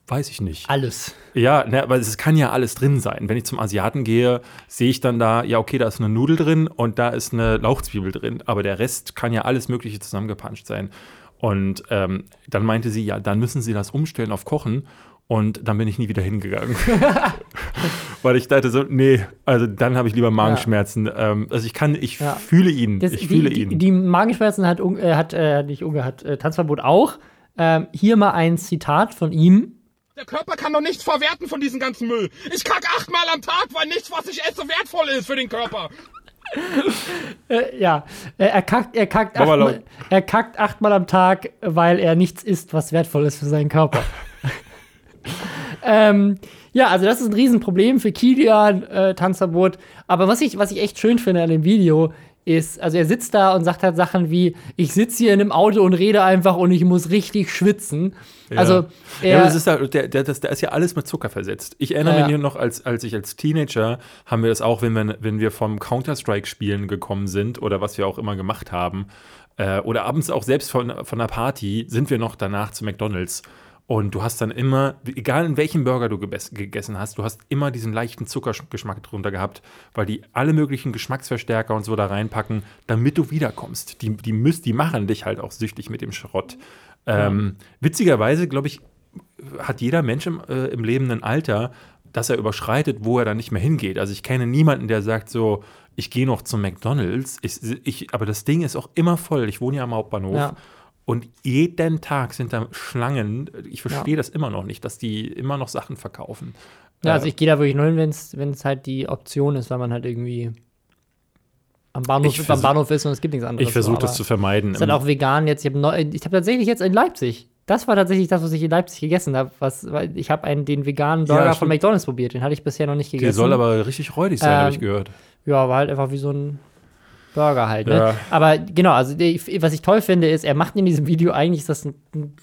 weiß ich nicht. Alles. Ja, ne, aber es kann ja alles drin sein. Wenn ich zum Asiaten gehe, sehe ich dann da, ja, okay, da ist eine Nudel drin und da ist eine Lauchzwiebel drin. Aber der Rest kann ja alles Mögliche zusammengepanscht sein. Und ähm, dann meinte sie, ja, dann müssen Sie das umstellen auf Kochen. Und dann bin ich nie wieder hingegangen. Weil ich dachte so, nee, also dann habe ich lieber Magenschmerzen. Ähm, also ich kann, ich Ja. fühle ihn. Das, ich fühle die, ihn. Die, die Magenschmerzen hat, äh, hat, äh, nicht Unge, hat äh, Tanzverbot auch. Ähm, hier mal ein Zitat von ihm. Der Körper kann doch nichts verwerten von diesem ganzen Müll. Ich kack achtmal am Tag, weil nichts, was ich esse, wertvoll ist für den Körper. Äh, ja, äh, er kackt, er, kackt achtmal, er kackt achtmal am Tag, weil er nichts isst, was wertvoll ist für seinen Körper. ähm, ja, also das ist ein Riesenproblem für Kilian, äh, Tanzverbot. Aber was ich, was ich echt schön finde an dem Video, ist, also er sitzt da und sagt halt Sachen wie, ich sitze hier in einem Auto und rede einfach und ich muss richtig schwitzen. Also er, ja, das ist, da, der, der, das, da ist ja alles mit Zucker versetzt. Ich erinnere Ja, mich ja. noch, als, als ich als Teenager, haben wir das auch, wenn wir, wenn wir vom Counter-Strike-Spielen gekommen sind oder was wir auch immer gemacht haben, äh, oder abends auch selbst von, von einer Party, sind wir noch danach zu McDonalds. Und du hast dann immer, egal in welchem Burger du gegessen hast, du hast immer diesen leichten Zuckergeschmack drunter gehabt, weil die alle möglichen Geschmacksverstärker und so da reinpacken, damit du wiederkommst. Die, die, müssen, die machen dich halt auch süchtig mit dem Schrott. Ähm, witzigerweise, glaube ich, hat jeder Mensch im, äh, im lebenden Alter, dass er überschreitet, wo er dann nicht mehr hingeht. Also ich kenne niemanden, der sagt so, ich gehe noch zum McDonalds. Ich, ich, aber das Ding ist auch immer voll. Ich wohne ja am Hauptbahnhof. Ja. Und jeden Tag sind da Schlangen. Ich verstehe Ja. das immer noch nicht, dass die immer noch Sachen verkaufen. ja, Äh, also ich gehe da wirklich nur hin, wenn es halt die Option ist, weil man halt irgendwie am Bahnhof, Ich am versuch- Bahnhof ist und es gibt nichts anderes. ich versuche das zu vermeiden. Ist halt auch vegan jetzt. Ich habe ich hab tatsächlich jetzt in Leipzig. Das war tatsächlich das, was ich in Leipzig gegessen habe. Ich habe einen den veganen Ja, Burger von stimmt. McDonalds probiert. Den hatte ich bisher noch nicht Der gegessen. soll aber richtig räudig sein, Ähm, habe ich gehört. ja, war halt einfach wie so ein Burger halt. Ne? Ja. Aber genau, also was ich toll finde, ist, er macht in diesem Video eigentlich ist das ein, ein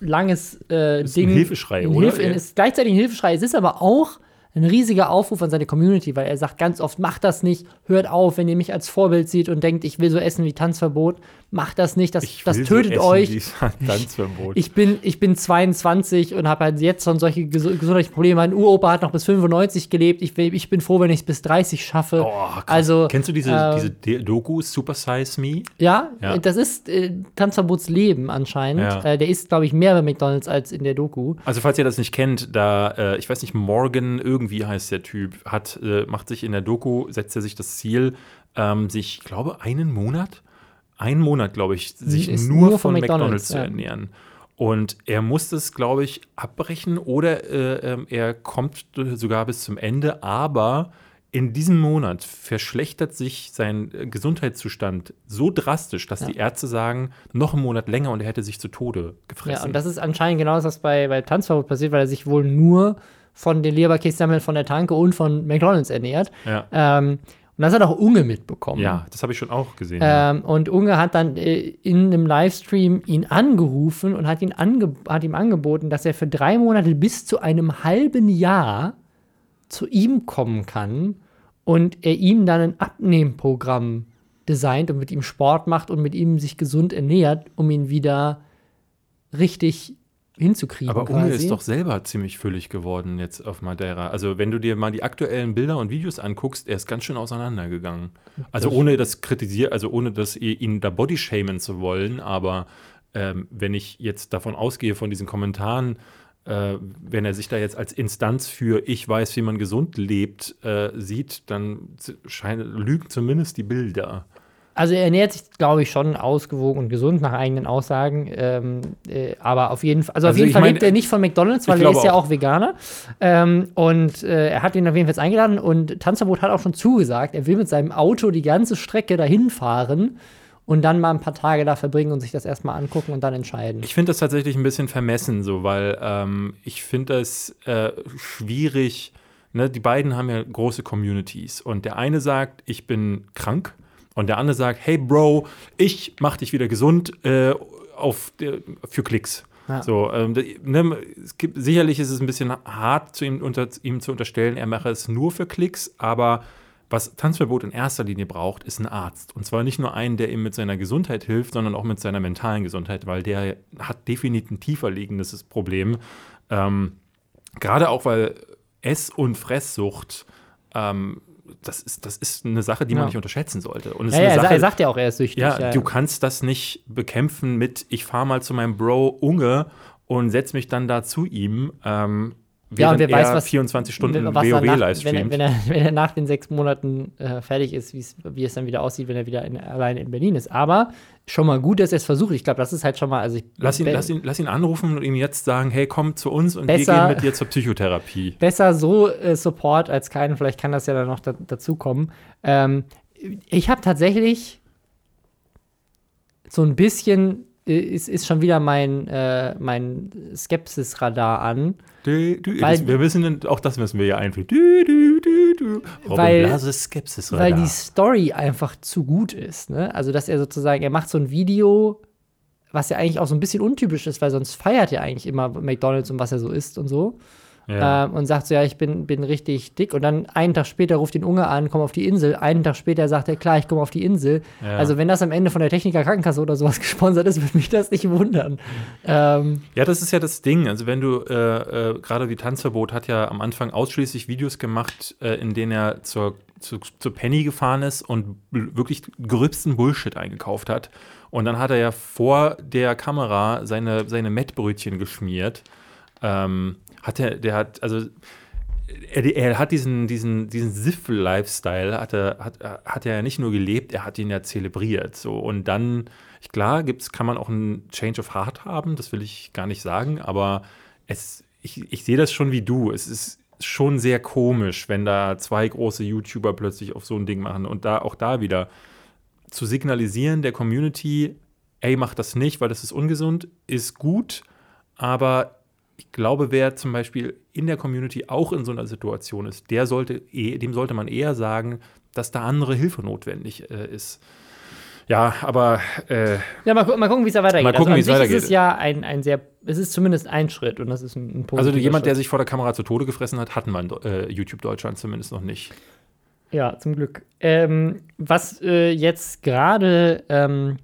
langes äh, Ist ein Ding. Hilfeschrei, ein oder? Hilfe, Ja. ist gleichzeitig ein Hilfeschrei. Es ist aber auch ein riesiger Aufruf an seine Community, weil er sagt ganz oft, macht das nicht, hört auf, wenn ihr mich als Vorbild seht und denkt, ich will so essen wie Tanzverbot, macht das nicht, das, Ich das will so tötet essen euch. wie Tanzverbot. Ich bin, ich bin 22 und habe halt jetzt schon solche ges gesundheitlichen Probleme. Mein Uropa hat noch bis 95 gelebt. Ich, ich bin froh, wenn ich es bis 30 schaffe. Oh. Also, Kennst du diese, äh, diese Doku Super Size Me? Ja, Ja. das ist äh, Tanzverbots Leben anscheinend. Ja. Äh, der isst, glaube ich, mehr bei McDonalds als in der Doku. Also falls ihr das nicht kennt, da, äh, ich weiß nicht, Morgan irgendwie heißt der Typ, hat, äh, macht sich in der Doku, setzt er sich das Ziel, ähm, sich, ich glaube, einen Monat, einen Monat, glaube ich, sich Ist nur, nur von von McDonalds, McDonald's, zu ja. ernähren. Und er muss das, glaube ich, abbrechen oder äh, ähm, er kommt sogar bis zum Ende, aber in diesem Monat verschlechtert sich sein äh, Gesundheitszustand so drastisch, dass Ja. die Ärzte sagen, noch einen Monat länger und er hätte sich zu Tode gefressen. Ja, und das ist anscheinend genau das, was bei, bei Tanzverbot passiert, weil er sich wohl nur von den Leberkässemmeln von der Tanke und von McDonalds ernährt. ja. Ähm, und das hat auch Unge mitbekommen. ja, das habe ich schon auch gesehen. Ähm, und Unge hat dann äh, in einem Livestream ihn angerufen und hat, ihn ange hat ihm angeboten, dass er für drei Monate bis zu einem halben Jahr zu ihm kommen kann und er ihm dann ein Abnehmprogramm designt und mit ihm Sport macht und mit ihm sich gesund ernährt, um ihn wieder richtig hinzukriegen. Aber Unge ist doch selber ziemlich füllig geworden jetzt auf Madeira. Also wenn du dir mal die aktuellen Bilder und Videos anguckst, er ist ganz schön auseinandergegangen. Also ohne das kritisieren, also ohne ihr ihn da bodyshamen zu wollen, aber ähm, wenn ich jetzt davon ausgehe, von diesen Kommentaren, äh, wenn er sich da jetzt als Instanz für ich weiß, wie man gesund lebt, äh, sieht, dann scheint, lügen zumindest die Bilder. Also er ernährt sich, glaube ich, schon ausgewogen und gesund nach eigenen Aussagen. Ähm, äh, aber auf jeden Fall, also, Also auf jeden ich Fall mein, lebt er nicht von McDonalds, weil er ist ja auch. auch Veganer. Ähm, und äh, er hat ihn auf jeden Fall jetzt eingeladen und Tanzverbot hat auch schon zugesagt, er will mit seinem Auto die ganze Strecke dahin fahren und dann mal ein paar Tage da verbringen und sich das erstmal angucken und dann entscheiden. Ich finde das tatsächlich ein bisschen vermessen, so, weil ähm, ich finde das äh, schwierig. Ne? Die beiden haben ja große Communities und der eine sagt, ich bin krank und der andere sagt, hey Bro, ich mach dich wieder gesund äh, auf, der- für Klicks. Ja. So, ähm, ne, es gibt, sicherlich ist es ein bisschen hart, zu ihm, unter, ihm zu unterstellen, er mache es nur für Klicks, aber was Tanzverbot in erster Linie braucht, ist ein Arzt. Und zwar nicht nur einen, der ihm mit seiner Gesundheit hilft, sondern auch mit seiner mentalen Gesundheit, weil der hat definitiv ein tiefer liegendes Problem. Ähm, Gerade auch, weil Ess- und Fresssucht, ähm, das, ist, das ist eine Sache, die man Ja. nicht unterschätzen sollte. Und es Ja, ist ja, er, Sache, er sagt ja auch, er ist süchtig. ja, du kannst das nicht bekämpfen mit, ich fahre mal zu meinem Bro Unge und setz mich dann da zu ihm, ähm, Ja, und wer weiß, was- 24 Stunden was er WoW nach, live wenn, er, wenn, er, wenn er nach den sechs Monaten äh, fertig ist, wie es dann wieder aussieht, wenn er wieder in, alleine in Berlin ist. Aber schon mal gut, dass er es versucht. Ich glaube, das ist halt schon mal. Also ich, Lass ihn, lass, ihn, lass ihn anrufen und ihm jetzt sagen, hey, komm zu uns und wir Besser- gehen mit dir zur Psychotherapie. Besser so äh, Support als keinen. Vielleicht kann das ja dann noch da, dazukommen. Ähm, ich habe tatsächlich so ein bisschen. Ist, ist schon wieder mein, äh, mein Skepsis-Radar an. Du, du, Weil- das, wir wissen, auch das müssen wir ja einführen. Du, du, du, du. Robin Weil- Blase Skepsis Weil die Story einfach zu gut ist. Ne? Also, dass er sozusagen, er macht so ein Video, was ja eigentlich auch so ein bisschen untypisch ist, weil sonst feiert er eigentlich immer McDonalds und was er so isst und so. Ja. Ähm, und sagt so, ja, ich bin, bin richtig dick. Und dann einen Tag später ruft ihn Unge an, komm auf die Insel. Einen Tag später sagt er, klar, ich komme auf die Insel. Ja. Also, wenn das am Ende von der Techniker Krankenkasse oder sowas gesponsert ist, würde mich das nicht wundern. Ähm, Ja, das ist ja das Ding. Also wenn du, äh, äh, gerade wie Tanzverbot hat ja am Anfang ausschließlich Videos gemacht, äh, in denen er zur, zu, zur Penny gefahren ist und wirklich gröbsten Bullshit eingekauft hat. Und dann hat er ja vor der Kamera seine, seine Mettbrötchen geschmiert. Ähm, hat er, der hat, also er, er hat diesen, diesen, diesen Siffel-Lifestyle, hat er, hat, hat er ja nicht nur gelebt, er hat ihn ja zelebriert. So. Und dann, klar, gibt's, kann man auch einen Change of Heart haben, das will ich gar nicht sagen, aber es, ich, ich sehe das schon wie du. Es ist schon sehr komisch, wenn da zwei große YouTuber plötzlich auf so ein Ding machen und da auch da wieder zu signalisieren der Community, ey, mach das nicht, weil das ist ungesund, ist gut, aber ich glaube, wer zum Beispiel in der Community auch in so einer Situation ist, der sollte, eh- dem sollte man eher sagen, dass da andere Hilfe notwendig äh, ist. Ja, aber äh, ja, mal, gu mal gucken, wie es da weitergeht. Mal gucken, also, wie es an sich weitergeht. ist es ja ein, ein sehr, es ist zumindest ein Schritt und das ist ein, ein also jemand, der Schritt. sich vor der Kamera zu Tode gefressen hat, hatten wir in äh, YouTube Deutschland zumindest noch nicht. Ja, zum Glück. Ähm, was äh, jetzt gerade ähm,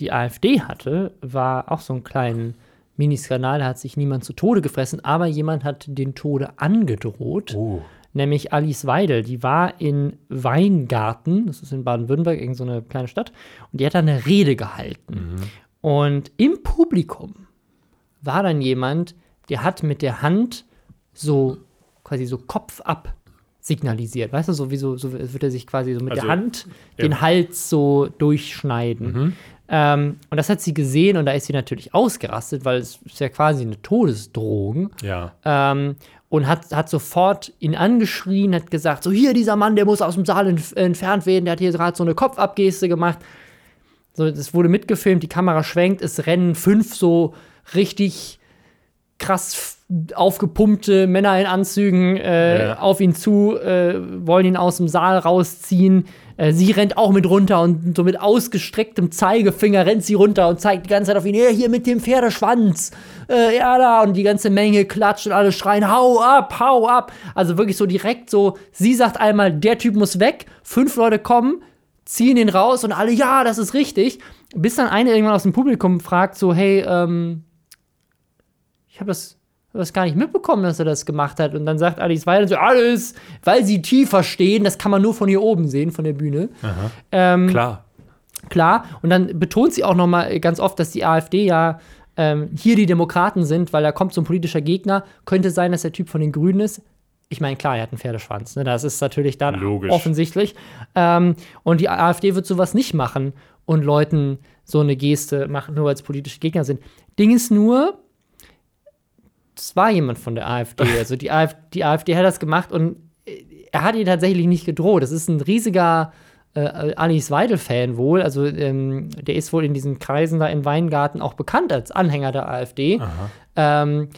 die AfD hatte, war auch so ein kleinen Miniskandal. Da hat sich niemand zu Tode gefressen, aber jemand hat den Tode angedroht. Oh. Nämlich Alice Weidel. Die war in Weingarten, das ist in Baden-Württemberg, irgendeine so eine kleine Stadt, und die hat da eine Rede gehalten. Und im Publikum war dann jemand, der hat mit der Hand so quasi so Kopf ab signalisiert. Weißt du, so wie so, so wird er sich quasi so mit Also, der Hand ja. den Hals so durchschneiden. Ähm, und das hat sie gesehen und da ist sie natürlich ausgerastet, weil es ist ja quasi eine Todesdrohung. Ja. Ähm, und hat, hat sofort ihn angeschrien, hat gesagt, so hier, dieser Mann, der muss aus dem Saal entf entfernt werden, der hat hier gerade so eine Kopfabgeste gemacht. So, das wurde mitgefilmt, die Kamera schwenkt, es rennen fünf so richtig krass aufgepumpte Männer in Anzügen äh, Ja. auf ihn zu, äh, wollen ihn aus dem Saal rausziehen. Äh, sie rennt auch mit runter und so mit ausgestrecktem Zeigefinger rennt sie runter und zeigt die ganze Zeit auf ihn, ja, hier mit dem Pferdeschwanz, äh, ja da, und die ganze Menge klatscht und alle schreien, hau ab, hau ab. Also wirklich so direkt so, sie sagt einmal, der Typ muss weg, fünf Leute kommen, ziehen ihn raus und alle, ja, das ist richtig. Bis dann eine irgendwann aus dem Publikum fragt, so, hey, ähm, ich habe das, hab das gar nicht mitbekommen, dass er das gemacht hat. Und dann sagt Alice weiter so, alles, weil sie tiefer stehen, das kann man nur von hier oben sehen, von der Bühne. Ähm, Klar. Klar. Und dann betont sie auch noch mal ganz oft, dass die AfD ja ähm, hier die Demokraten sind, weil da kommt so ein politischer Gegner. Könnte sein, dass der Typ von den Grünen ist. Ich meine, klar, er hat einen Pferdeschwanz. Ne? Das ist natürlich dann Logisch. offensichtlich. Ähm, und die AfD wird sowas nicht machen und Leuten so eine Geste machen, nur weil es politische Gegner sind. Ding ist nur, es war jemand von der AfD. Also die, AfD, die AfD hat das gemacht und äh, er hat ihr tatsächlich nicht gedroht. Das ist ein riesiger äh, Alice Weidel-Fan wohl. Also ähm, der ist wohl in diesen Kreisen da in Weingarten auch bekannt als Anhänger der AfD. Ähm,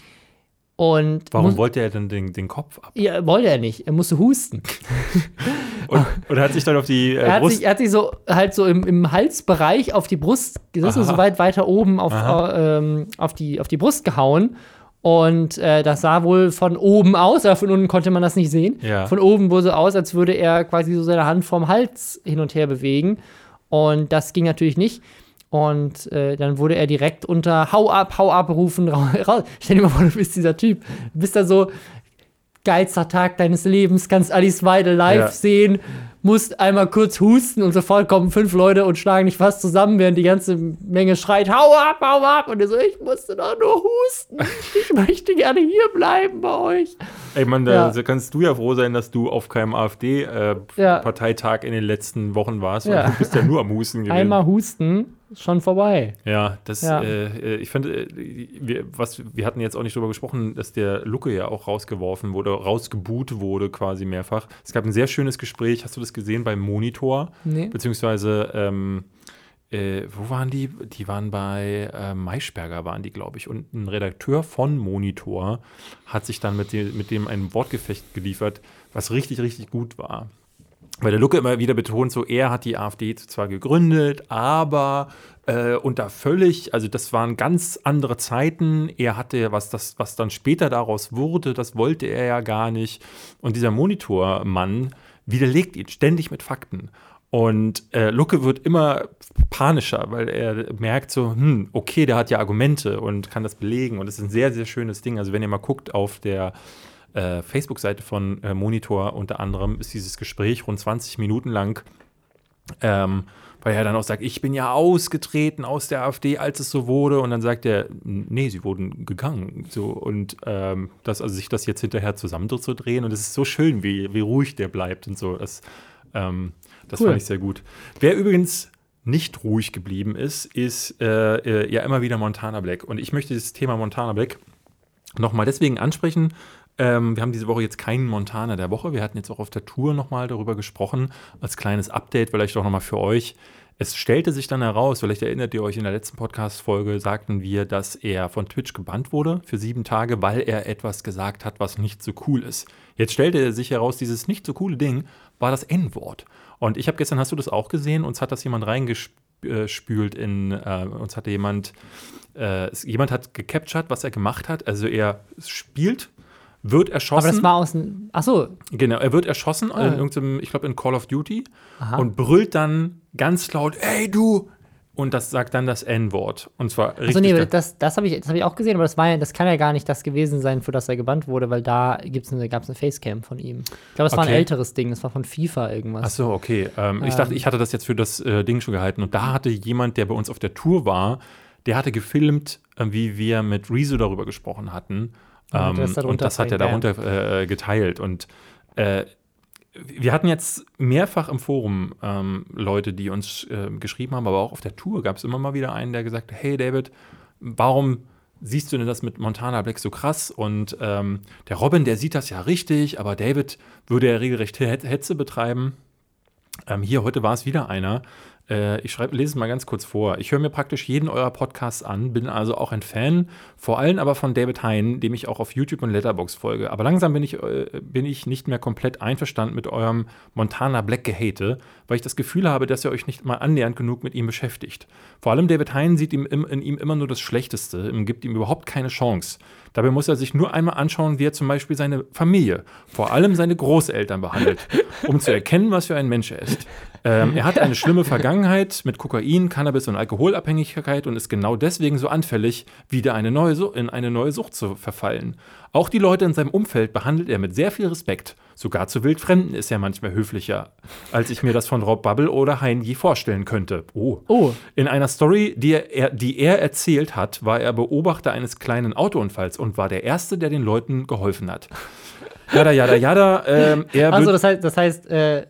und Warum wollte er denn den, den Kopf ab? ja, wollte er nicht. Er musste husten. Und, und hat sich dann auf die äh, Er hat, Brust. sich, er hat sich so halt so im, im Halsbereich auf die Brust, Aha. so weit weiter oben auf, äh, ähm, auf, die, auf die Brust gehauen. Und äh, das sah wohl von oben aus, aber von unten konnte man das nicht sehen. Ja. Von oben wohl so aus, als würde er quasi so seine Hand vom Hals hin und her bewegen. Und das ging natürlich nicht. Und äh, dann wurde er direkt unter Hau ab, hau ab rufen ra- raus. Stell dir mal vor, du bist dieser Typ. Du bist da so, geilster Tag deines Lebens, kannst Alice Weidel live Ja. sehen, musst einmal kurz husten und sofort kommen fünf Leute und schlagen dich fast zusammen, während die ganze Menge schreit, hau ab, hau ab. Und er so, ich musste doch nur husten. Ich möchte gerne hier bleiben bei euch. Ey, Mann, da Ja. kannst du ja froh sein, dass du auf keinem Ja. AfD-Parteitag in den letzten Wochen warst. Ja. Du bist ja nur am Husten gewesen. Einmal husten, ist schon vorbei. Ja, das, Ja. Äh, äh, ich finde, äh, wir, was, wir hatten jetzt auch nicht drüber gesprochen, dass der Lucke ja auch rausgeworfen wurde, rausgebuht wurde quasi mehrfach. Es gab ein sehr schönes Gespräch, hast du das gesehen beim Monitor? Nee. Beziehungsweise, ähm, äh, wo waren die? Die waren bei äh, Maischberger, waren die, glaube ich. Und ein Redakteur von Monitor hat sich dann mit dem, mit dem ein Wortgefecht geliefert, was richtig, richtig gut war. Weil der Lucke immer wieder betont, so er hat die AfD zwar gegründet, aber äh, unter völlig, also das waren ganz andere Zeiten. Er hatte, was das, was dann später daraus wurde, das wollte er ja gar nicht. Und dieser Monitormann widerlegt ihn ständig mit Fakten. Und äh, Lucke wird immer panischer, weil er merkt so, hm, okay, der hat ja Argumente und kann das belegen. Und es ist ein sehr, sehr schönes Ding. Also wenn ihr mal guckt auf der äh, Facebook-Seite von äh, Monitor unter anderem ist dieses Gespräch rund 20 Minuten lang, ähm, weil er dann auch sagt, ich bin ja ausgetreten aus der AfD, als es so wurde. Und dann sagt er, nee, sie wurden gegangen. So, und ähm, das, also sich das jetzt hinterher zusammenzudrehen. Und es ist so schön, wie, wie ruhig der bleibt und so. Das, ähm, das Cool. fand ich sehr gut. Wer übrigens nicht ruhig geblieben ist, ist äh, äh, ja immer wieder Montana Black. Und ich möchte das Thema Montana Black nochmal deswegen ansprechen. Ähm, wir haben diese Woche jetzt keinen Montana der Woche. Wir hatten jetzt auch auf der Tour nochmal darüber gesprochen. Als kleines Update vielleicht auch nochmal für euch. Es stellte sich dann heraus, vielleicht erinnert ihr euch, in der letzten Podcast-Folge sagten wir, dass er von Twitch gebannt wurde für sieben Tage, weil er etwas gesagt hat, was nicht so cool ist. Jetzt stellte sich heraus, dieses nicht so coole Ding war das N-Wort. Und ich habe gestern, hast du das auch gesehen? Uns hat das jemand reingespült in, äh, uns hatte jemand, äh, jemand hat gecaptured, was er gemacht hat. Also er spielt, wird erschossen. Aber das war aus dem. Achso, Genau, er wird erschossen Ah. in irgendeinem, ich glaube in Call of Duty Aha. und brüllt dann ganz laut, ey du! Und das sagt dann das N-Wort. Und zwar richtig. also nee, da- das, das habe ich, das hab ich auch gesehen, aber das, war ja, das kann ja gar nicht das gewesen sein, für das er gebannt wurde, weil da gibt's eine, gab es eine Facecam von ihm. Ich glaube, das war ein Okay. älteres Ding, das war von FIFA irgendwas. Ach so, okay. Ähm, ich dachte, ich hatte das jetzt für das äh, Ding schon gehalten. Und da hatte jemand, der bei uns auf der Tour war, der hatte gefilmt, äh, wie wir mit Rezo darüber gesprochen hatten. Ähm, das und das hat er darunter äh, geteilt. Und äh, wir hatten jetzt mehrfach im Forum ähm, Leute, die uns äh, geschrieben haben, aber auch auf der Tour gab es immer mal wieder einen, der gesagt hat, hey David, warum siehst du denn das mit Montana Black so krass? Und ähm, der Robin, der sieht das ja richtig, aber David würde ja regelrecht Hetze betreiben. Ähm, hier, heute war es wieder einer. Äh, ich schreib, lese es mal ganz kurz vor. Ich höre mir praktisch jeden eurer Podcasts an, bin also auch ein Fan, vor allem aber von David Hein, dem ich auch auf YouTube und Letterbox folge. Aber langsam bin ich, äh, bin ich nicht mehr komplett einverstanden mit eurem Montana Black Gehate, weil ich das Gefühl habe, dass ihr euch nicht mal annähernd genug mit ihm beschäftigt. Vor allem David Hein sieht ihm, in ihm immer nur das Schlechteste, gibt ihm überhaupt keine Chance. Dabei muss er sich nur einmal anschauen, wie er zum Beispiel seine Familie, vor allem seine Großeltern behandelt, um zu erkennen, was für ein Mensch er ist. Ähm, er hat eine schlimme Vergangenheit mit Kokain, Cannabis und Alkoholabhängigkeit und ist genau deswegen so anfällig, wieder eine neue in eine neue Sucht zu verfallen. Auch die Leute in seinem Umfeld behandelt er mit sehr viel Respekt. Sogar zu Wildfremden ist er manchmal höflicher, als ich mir das von Rob Bubble oder Hein je vorstellen könnte. Oh. oh. In einer Story, die er, die er erzählt hat, war er Beobachter eines kleinen Autounfalls und war der Erste, der den Leuten geholfen hat. Jada, jada, jada. Ähm, also, das heißt, das heißt äh,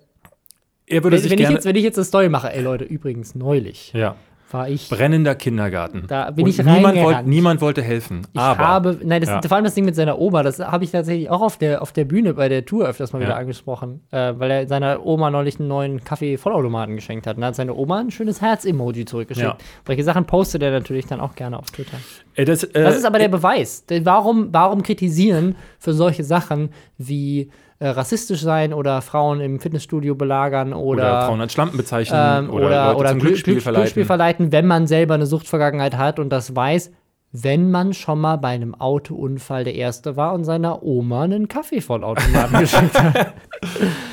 er würde wenn, sich wenn, gerne ich jetzt, wenn ich jetzt eine Story mache, ey Leute, übrigens neulich. Ja war ich. Brennender Kindergarten. Da bin und ich niemand, wollt, niemand wollte helfen. Ich aber, habe, nein, das, ja. vor allem das Ding mit seiner Oma, das habe ich tatsächlich auch auf der, auf der Bühne bei der Tour öfters mal Ja. wieder angesprochen, äh, weil er seiner Oma neulich einen neuen Kaffee-Vollautomaten geschenkt hat. Und da hat seine Oma ein schönes Herz-Emoji zurückgeschickt. Ja. Solche Sachen postet er natürlich dann auch gerne auf Twitter. Äh, das, äh, Das ist aber der Beweis. Denn Warum, warum kritisieren für solche Sachen wie äh, rassistisch sein oder Frauen im Fitnessstudio belagern oder, oder Frauen als Schlampen bezeichnen ähm, oder, oder, Leute oder zum Glück- Glücksspiel Glück- verleiten. Glücksspiel verleiten, wenn man selber eine Suchtvergangenheit hat und das weiß, wenn man schon mal bei einem Autounfall der Erste war und seiner Oma einen Kaffeevollautomaten geschenkt hat.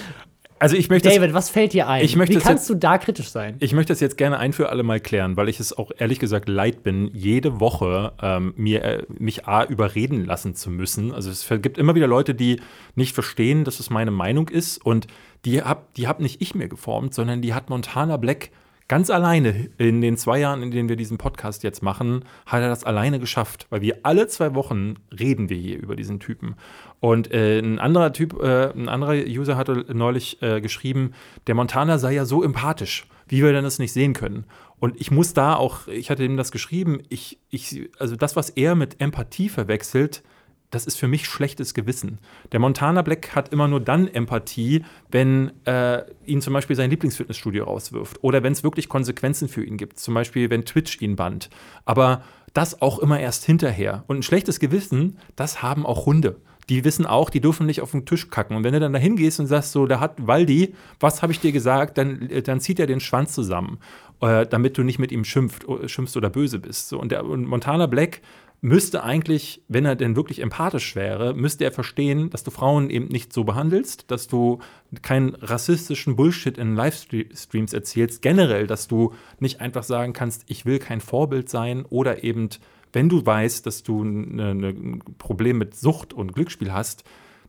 also ich möchte, das, David, was fällt dir ein? Ich möchte Wie das kannst du da kritisch sein? ich möchte das jetzt gerne ein für alle Mal klären, weil ich es auch ehrlich gesagt leid bin, jede Woche ähm, mir, äh, mich A, überreden lassen zu müssen. Also es gibt immer wieder Leute, die nicht verstehen, dass es meine Meinung ist und die hab, die hab nicht ich mir geformt, sondern die hat Montana Black ganz alleine in den zwei Jahren, in denen wir diesen Podcast jetzt machen, hat er das alleine geschafft, weil wir alle zwei Wochen reden wir hier über diesen Typen. Und äh, ein anderer Typ, äh, ein anderer User hatte neulich äh, geschrieben, der Montana sei ja so empathisch, wie wir denn das nicht sehen können. Und ich muss da auch, ich hatte ihm das geschrieben, ich, ich, also das, was er mit Empathie verwechselt, das ist für mich schlechtes Gewissen. Der Montana Black hat immer nur dann Empathie, wenn äh, ihn zum Beispiel sein Lieblingsfitnessstudio rauswirft oder wenn es wirklich Konsequenzen für ihn gibt, zum Beispiel wenn Twitch ihn bannt. Aber das auch immer erst hinterher. Und ein schlechtes Gewissen, das haben auch Hunde. Die wissen auch, die dürfen nicht auf den Tisch kacken. Und wenn du dann da hingehst und sagst, so, da hat Waldi, was habe ich dir gesagt, dann, äh, dann zieht er den Schwanz zusammen, äh, damit du nicht mit ihm schimpft, schimpfst oder böse bist. So, und der und Montana Black müsste eigentlich, wenn er denn wirklich empathisch wäre, müsste er verstehen, dass du Frauen eben nicht so behandelst, dass du keinen rassistischen Bullshit in Livestreams erzählst, generell, dass du nicht einfach sagen kannst, ich will kein Vorbild sein oder eben, wenn du weißt, dass du eine- eine- ein Problem mit Sucht und Glücksspiel hast,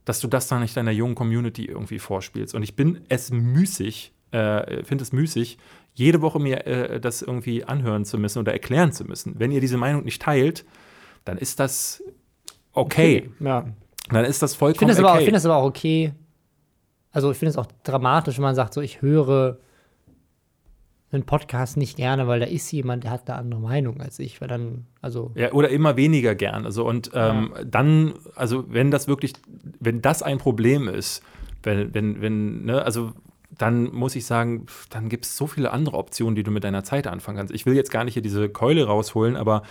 dass du das dann nicht deiner jungen Community irgendwie vorspielst. Und ich bin es müßig, äh, finde es müßig, jede Woche mir äh, das irgendwie anhören zu müssen oder erklären zu müssen. Wenn ihr diese Meinung nicht teilt, dann ist das okay. Ja. Dann ist das Ich vollkommen aber, auch- okay. ich finde es aber auch okay. Also, ich finde es auch dramatisch, wenn man sagt, so, ich höre einen Podcast nicht gerne, weil da ist jemand, der hat eine andere Meinung als ich. Weil dann, also, Ja, oder immer weniger gern. Also und ähm, dann, also wenn das wirklich, wenn das ein Problem ist, wenn, wenn, wenn, ne, also dann muss ich sagen, dann gibt es so viele andere Optionen, die du mit deiner Zeit anfangen kannst. Ich will jetzt gar nicht hier diese Keule rausholen, aber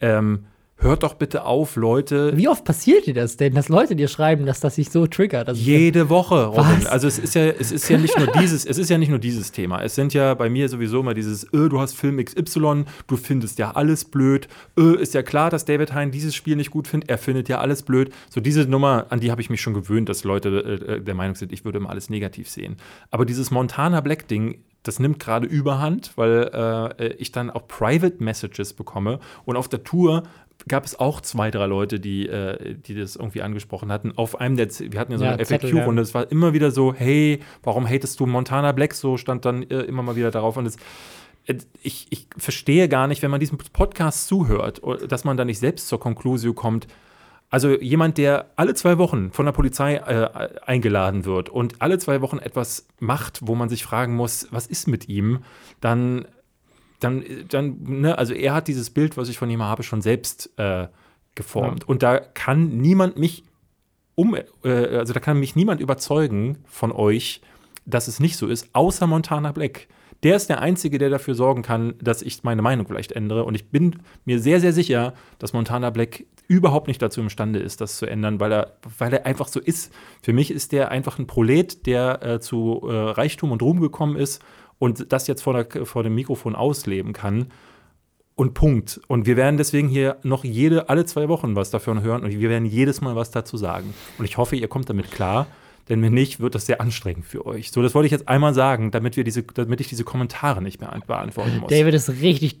ähm, hört doch bitte auf, Leute. wie oft passiert dir das denn, dass Leute dir schreiben, dass das sich so triggert? Also, Jede Woche, Robin. Was? Also es ist ja, es ist ja nicht nur dieses, es ist ja nicht nur dieses Thema. Es sind ja bei mir sowieso immer dieses, äh, du hast Film XY, du findest ja alles blöd. Äh, ist ja klar, dass David Hein dieses Spiel nicht gut findet. Er findet ja alles blöd. So diese Nummer, an die habe ich mich schon gewöhnt, dass Leute äh, der Meinung sind, ich würde immer alles negativ sehen. Aber dieses Montana Black Ding, das nimmt gerade Überhand, weil äh, ich dann auch Private Messages bekomme. Und auf der Tour gab es auch zwei, drei Leute, die, äh, die das irgendwie angesprochen hatten. Auf einem der, Z wir hatten ja so Ja, eine FAQ-Runde, es war immer wieder so, hey, warum hatest du Montana Black so, stand dann äh, immer mal wieder darauf. Und es, äh, ich, ich verstehe gar nicht, wenn man diesem Podcast zuhört, o- dass man da nicht selbst zur Konklusion kommt. Also jemand, der alle zwei Wochen von der Polizei äh, eingeladen wird und alle zwei Wochen etwas macht, wo man sich fragen muss, was ist mit ihm, dann dann, dann, ne, also er hat dieses Bild, was ich von ihm habe, schon selbst äh, geformt. Ja. Und da kann niemand mich um, äh, also da kann mich niemand überzeugen von euch, dass es nicht so ist, außer Montana Black. Der ist der Einzige, der dafür sorgen kann, dass ich meine Meinung vielleicht ändere. Und ich bin mir sehr, sehr sicher, dass Montana Black überhaupt nicht dazu imstande ist, das zu ändern, weil er, weil er einfach so ist. Für mich ist der einfach ein Prolet, der äh, zu äh, Reichtum und Ruhm gekommen ist und das jetzt vor, der, vor dem Mikrofon ausleben kann. Und Punkt. Und wir werden deswegen hier noch jede, alle zwei Wochen was davon hören und wir werden jedes Mal was dazu sagen. Und ich hoffe, ihr kommt damit klar. Denn wenn nicht, wird das sehr anstrengend für euch. So, das wollte ich jetzt einmal sagen, damit, wir diese, damit ich diese Kommentare nicht mehr beantworten muss. David ist richtig,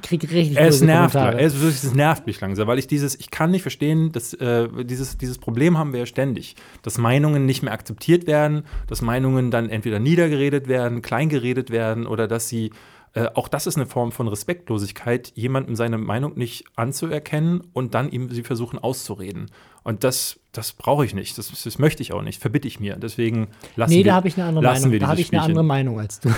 kriegt richtig Es nervt, es, es nervt mich langsam, weil ich dieses, ich kann nicht verstehen, dass äh, dieses, dieses Problem haben wir ja ständig, dass Meinungen nicht mehr akzeptiert werden, dass Meinungen dann entweder niedergeredet werden, kleingeredet werden oder dass sie äh, auch das ist eine Form von Respektlosigkeit, jemandem seine Meinung nicht anzuerkennen und dann ihm sie versuchen auszureden. Und das, das brauche ich nicht. Das, das möchte ich auch nicht. Verbitte ich mir. Deswegen lassen nee, wir Nee, da habe ich eine andere Meinung. Da habe ich eine andere Meinung als du.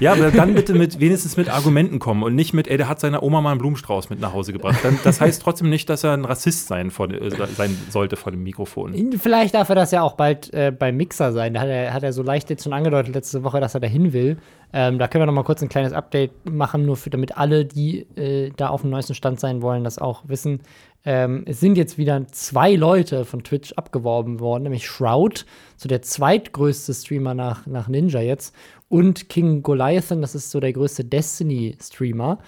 Ja, aber dann bitte mit, wenigstens mit Argumenten kommen und nicht mit, ey, der hat seiner Oma mal einen Blumenstrauß mit nach Hause gebracht. Dann, das heißt trotzdem nicht, dass er ein Rassist sein, vor, äh, sein sollte vor dem Mikrofon. Vielleicht darf er das ja auch bald äh, beim Mixer sein. Da hat er, hat er so leicht jetzt schon angedeutet letzte Woche, dass er dahin will. Ähm, da können wir noch mal kurz ein kleines Update machen, nur für, damit alle, die äh, da auf dem neuesten Stand sein wollen, das auch wissen. Ähm, es sind jetzt wieder zwei Leute von Twitch abgeworben worden, nämlich Shroud, so der zweitgrößte Streamer nach, nach Ninja jetzt, und King Goliathan, das ist so der größte Destiny-Streamer.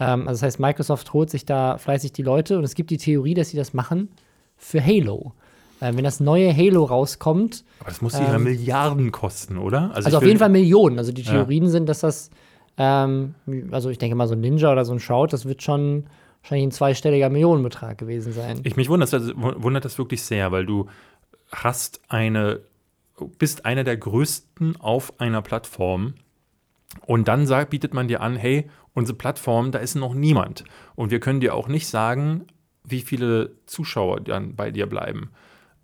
Ähm, also das heißt, Microsoft holt sich da fleißig die Leute und es gibt die Theorie, dass sie das machen für Halo. Äh, wenn das neue Halo rauskommt. Aber das muss ähm, ja Milliarden kosten, oder? Also, also auf jeden Fall Millionen. Also die Theorien ja. sind, dass das, ähm, also ich denke mal, so ein Ninja oder so ein Shroud, das wird schon wahrscheinlich ein zweistelliger Millionenbetrag gewesen sein. Ich mich wundert wundert das wirklich sehr, weil du hast eine, bist einer der größten auf einer Plattform und dann sagt, bietet man dir an, hey, unsere Plattform, da ist noch niemand. Und wir können dir auch nicht sagen, wie viele Zuschauer dann bei dir bleiben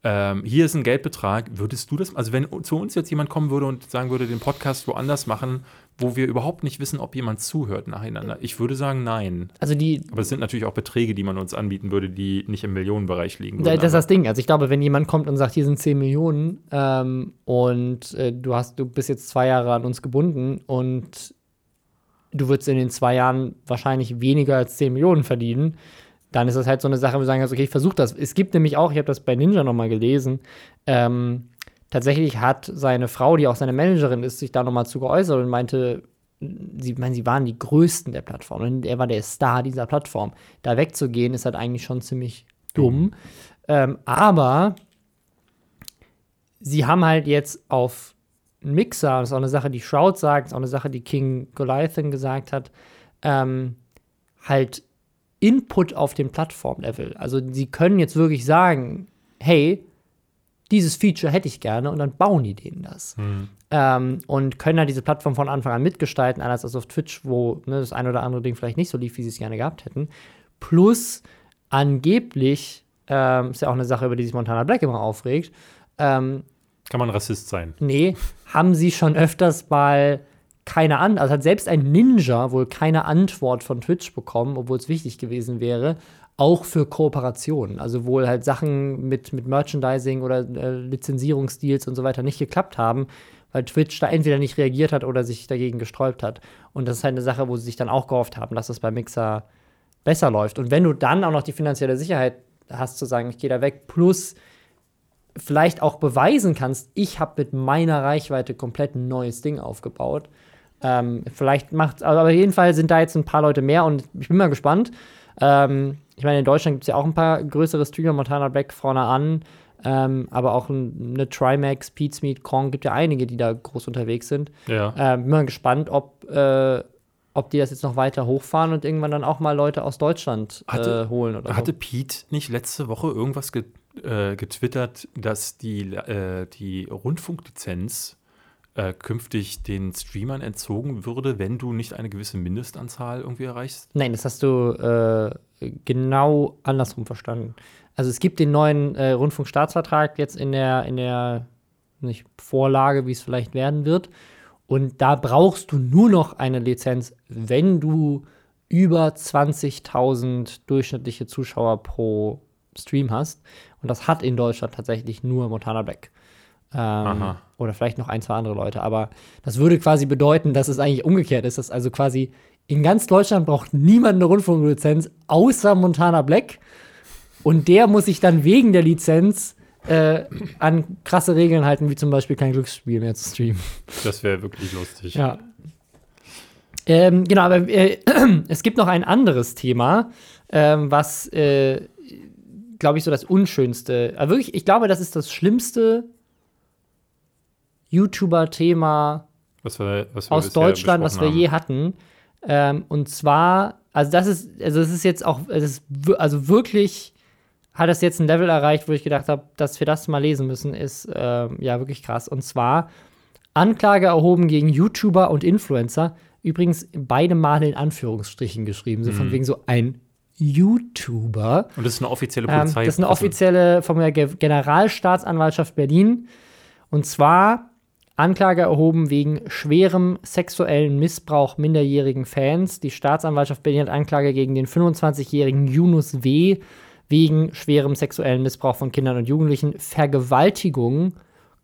ähm, hier ist ein Geldbetrag, würdest du das, also wenn zu uns jetzt jemand kommen würde und sagen würde, den Podcast woanders machen, wo wir überhaupt nicht wissen, ob jemand zuhört nacheinander, ich würde sagen, nein. Also die. Aber es sind natürlich auch Beträge, die man uns anbieten würde, die nicht im Millionenbereich liegen. Würden, das ist das Ding. Also ich glaube, wenn jemand kommt und sagt, hier sind 10 Millionen ähm, und äh, du hast, du bist jetzt zwei Jahre an uns gebunden und du würdest in den zwei Jahren wahrscheinlich weniger als 10 Millionen verdienen, dann ist das halt so eine Sache, wo du sagen kannst, okay, ich versuche das. Es gibt nämlich auch, ich habe das bei Ninja nochmal gelesen, ähm, tatsächlich hat seine Frau, die auch seine Managerin ist, sich da nochmal zu geäußert und meinte, sie, meine, sie waren die Größten der Plattform und er war der Star dieser Plattform. Da wegzugehen, ist halt eigentlich schon ziemlich dumm. Mhm. Ähm, aber sie haben halt jetzt auf Mixer, das ist auch eine Sache, die Shroud sagt, das ist auch eine Sache, die King Goliathan gesagt hat, ähm, halt Input auf dem Plattformlevel. Also sie können jetzt wirklich sagen, hey, dieses Feature hätte ich gerne und dann bauen die denen das. Mhm. Ähm, und können halt diese Plattform von Anfang an mitgestalten, anders als auf Twitch, wo ne, das ein oder andere Ding vielleicht nicht so lief, wie sie es gerne gehabt hätten. Plus angeblich, ähm, ist ja auch eine Sache, über die sich Montana Black immer aufregt, ähm, kann man Rassist sein? Nee, haben sie schon öfters mal keine Antwort, also hat selbst ein Ninja wohl keine Antwort von Twitch bekommen, obwohl es wichtig gewesen wäre, auch für Kooperationen. Also wohl halt Sachen mit, mit Merchandising oder äh, Lizenzierungsdeals und so weiter nicht geklappt haben, weil Twitch da entweder nicht reagiert hat oder sich dagegen gesträubt hat. Und das ist halt eine Sache, wo sie sich dann auch gehofft haben, dass das bei Mixer besser läuft. Und wenn du dann auch noch die finanzielle Sicherheit hast, zu sagen, ich gehe da weg, plus vielleicht auch beweisen kannst, ich habe mit meiner Reichweite komplett ein neues Ding aufgebaut, ähm, vielleicht macht, aber auf jeden Fall sind da jetzt ein paar Leute mehr und ich bin mal gespannt. Ähm, ich meine, in Deutschland gibt es ja auch ein paar größere Streamer, Montana Black vorne an, ähm, aber auch eine Trimax, Pete Kong, gibt ja einige, die da groß unterwegs sind. Ja. Ähm, bin mal gespannt, ob, äh, ob die das jetzt noch weiter hochfahren und irgendwann dann auch mal Leute aus Deutschland hatte, äh, holen oder Hatte so. Pete nicht letzte Woche irgendwas get, äh, getwittert, dass die, äh, die Rundfunklizenz äh, künftig den Streamern entzogen würde, wenn du nicht eine gewisse Mindestanzahl irgendwie erreichst? Nein, das hast du äh, genau andersrum verstanden. Also es gibt den neuen äh, Rundfunkstaatsvertrag jetzt in der, in der nicht Vorlage, wie es vielleicht werden wird. Und da brauchst du nur noch eine Lizenz, wenn du über 20.000 durchschnittliche Zuschauer pro Stream hast. Und das hat in Deutschland tatsächlich nur Montana Black. Ähm, oder vielleicht noch ein, zwei andere Leute. Aber das würde quasi bedeuten, dass es eigentlich umgekehrt ist. Dass also quasi in ganz Deutschland braucht niemand eine Rundfunklizenz außer Montana Black. Und der muss sich dann wegen der Lizenz äh, an krasse Regeln halten, wie zum Beispiel kein Glücksspiel mehr zu streamen. Das wäre wirklich lustig. Ja. Ähm, genau, aber äh, es gibt noch ein anderes Thema, ähm, was, äh, glaube ich, so das Unschönste. Aber wirklich, ich glaube, das ist das schlimmste YouTuber-Thema Was wir, was wir aus Deutschland, was wir besprochen je hatten. Ähm, und zwar, also das ist, also es ist jetzt auch, es ist also wirklich hat es jetzt ein Level erreicht, wo ich gedacht habe, dass wir das mal lesen müssen, ist ähm, ja wirklich krass. Und zwar Anklage erhoben gegen YouTuber und Influencer. Übrigens beide Male in Anführungsstrichen geschrieben, so Mhm. von wegen so ein YouTuber. haben. Und das ist eine offizielle Ähm, Polizei. das ist eine offizielle von der Ge- Generalstaatsanwaltschaft Berlin. Und zwar Anklage erhoben wegen schwerem sexuellen Missbrauch minderjährigen Fans. Die Staatsanwaltschaft Berlin hat Anklage gegen den 25-jährigen Yunus W. wegen schwerem sexuellen Missbrauch von Kindern und Jugendlichen, Vergewaltigung,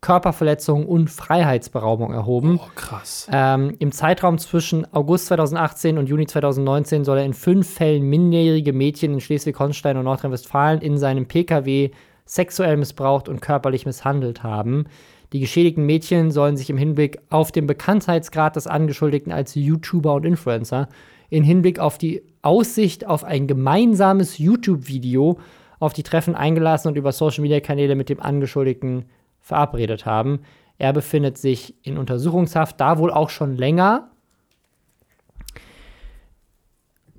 Körperverletzung und Freiheitsberaubung erhoben. Oh, krass. Ähm, Im Zeitraum zwischen August 2018 und Juni 2019 soll er in fünf Fällen minderjährige Mädchen in Schleswig-Holstein und Nordrhein-Westfalen in seinem Pkw sexuell missbraucht und körperlich misshandelt haben. Die geschädigten Mädchen sollen sich im Hinblick auf den Bekanntheitsgrad des Angeschuldigten als YouTuber und Influencer, in Hinblick auf die Aussicht auf ein gemeinsames YouTube-Video auf die Treffen eingelassen und über Social-Media-Kanäle mit dem Angeschuldigten verabredet haben. Er befindet sich in Untersuchungshaft, da wohl auch schon länger.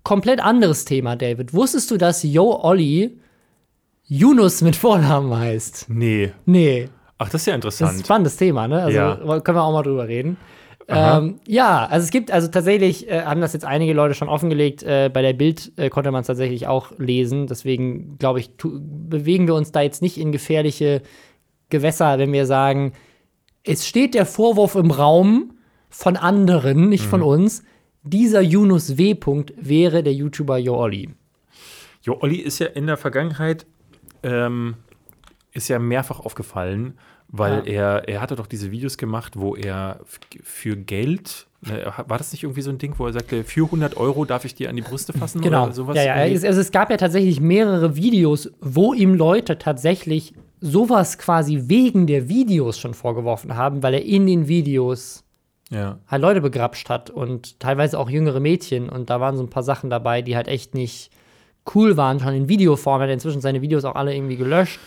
Komplett anderes Thema, David. Wusstest du, dass Yo Olli Yunus mit Vornamen heißt? Nee. Nee. Ach, das ist ja Das ist interessant. ein spannendes Thema, ne? Also Ja. können wir auch mal drüber reden. Ähm, ja, also es gibt, also tatsächlich äh, haben das jetzt einige Leute schon offengelegt. Äh, bei der Bild äh, konnte man es tatsächlich auch lesen. Deswegen, glaube ich, bewegen wir uns da jetzt nicht in gefährliche Gewässer, wenn wir sagen, es steht der Vorwurf im Raum von anderen, nicht von uns. Dieser Yunus W. -Punkt wäre der YouTuber Yo Olli. Jo, Olli ist ja in der Vergangenheit ähm, ist ja mehrfach aufgefallen, weil er, er hatte doch diese Videos gemacht, wo er für Geld, ne, war das nicht irgendwie so ein Ding, wo er sagte, für 100 Euro darf ich dir an die Brüste fassen Genau. oder sowas? ja, ja. also es gab ja tatsächlich mehrere Videos, wo ihm Leute tatsächlich sowas quasi wegen der Videos schon vorgeworfen haben, weil er in den Videos ja. halt Leute begrapscht hat und teilweise auch jüngere Mädchen. Und da waren so ein paar Sachen dabei, die halt echt nicht cool waren, schon in Videoform. Er hat inzwischen seine Videos auch alle irgendwie gelöscht.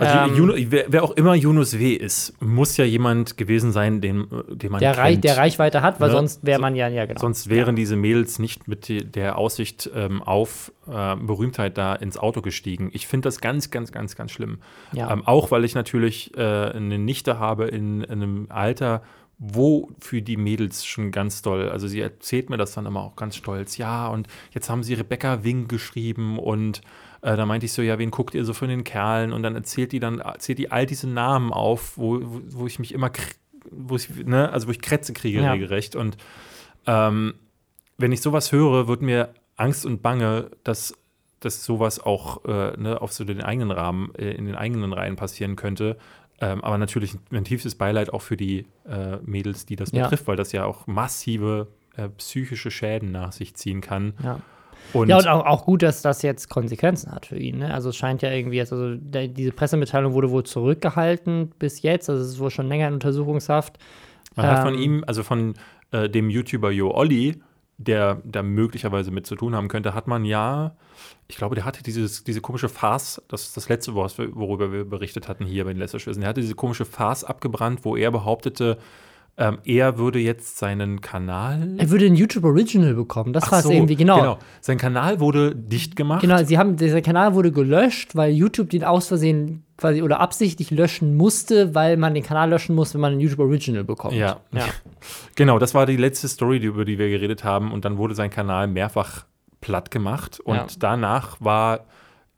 Also Ähm, Juno, wer, wer auch immer Yunus W. ist, muss ja jemand gewesen sein, den, den man Der, kennt. der Reichweite hat, weil Ne? sonst wäre man ja, ja, genau. Sonst wären diese Mädels nicht mit der Aussicht ähm, auf äh, Berühmtheit da ins Auto gestiegen. Ich finde das ganz, ganz, ganz, ganz schlimm. Ja. Ähm, auch weil ich natürlich äh, eine Nichte habe in, in einem Alter, wo für die Mädels schon ganz doll, also sie erzählt mir das dann immer auch ganz stolz, ja, und jetzt haben sie Rebecca Wing geschrieben und äh, da meinte ich so, ja, wen guckt ihr so von den Kerlen? Und dann erzählt die dann, erzählt die all diese Namen auf, wo, wo, wo ich mich immer, wo ich, ne, also wo ich Krätze kriege Ja. regelrecht. Und ähm, wenn ich sowas höre, wird mir Angst und Bange, dass, dass sowas auch äh, ne, auf so den eigenen Rahmen, äh, in den eigenen Reihen passieren könnte. Ähm, aber natürlich ein tiefstes Beileid auch für die äh, Mädels, die das Ja. betrifft, weil das ja auch massive äh, psychische Schäden nach sich ziehen kann. ja. Und, Ja, und auch, auch gut, dass das jetzt Konsequenzen hat für ihn. Ne? Also es scheint ja irgendwie jetzt, also der, diese Pressemitteilung wurde wohl zurückgehalten bis jetzt, also es ist wohl schon länger in Untersuchungshaft. man hat von ähm, ihm, also von äh, dem YouTuber Jo Olli, der da möglicherweise mit zu tun haben könnte, hat man ja, ich glaube, der hatte dieses, diese komische Farce, das ist das letzte, worüber wir berichtet hatten hier bei den Lästerschwissen, der hatte diese komische Farce abgebrannt, wo er behauptete, ähm, er würde jetzt seinen Kanal. Er würde ein YouTube Original bekommen. Das Ach war es so, irgendwie, genau. Sein Kanal wurde dicht gemacht. Genau, sie haben, dieser Kanal wurde gelöscht, weil YouTube den aus Versehen quasi oder absichtlich löschen musste, weil man den Kanal löschen muss, wenn man ein YouTube Original bekommt. Ja. ja. Genau, das war die letzte Story, über die wir geredet haben. Und dann wurde sein Kanal mehrfach platt gemacht. Und Ja. danach war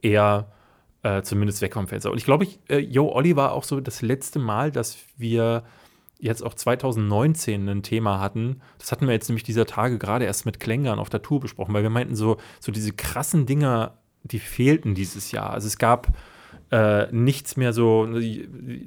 er äh, zumindest weg vom Fenster. Und ich glaube, ich, äh, Yo Olli war auch so das letzte Mal, dass wir jetzt auch 2019 ein Thema hatten. Das hatten wir jetzt nämlich dieser Tage gerade erst mit Klängern auf der Tour besprochen, weil wir meinten so, so diese krassen Dinger, die fehlten dieses Jahr. Also es gab äh, nichts mehr so.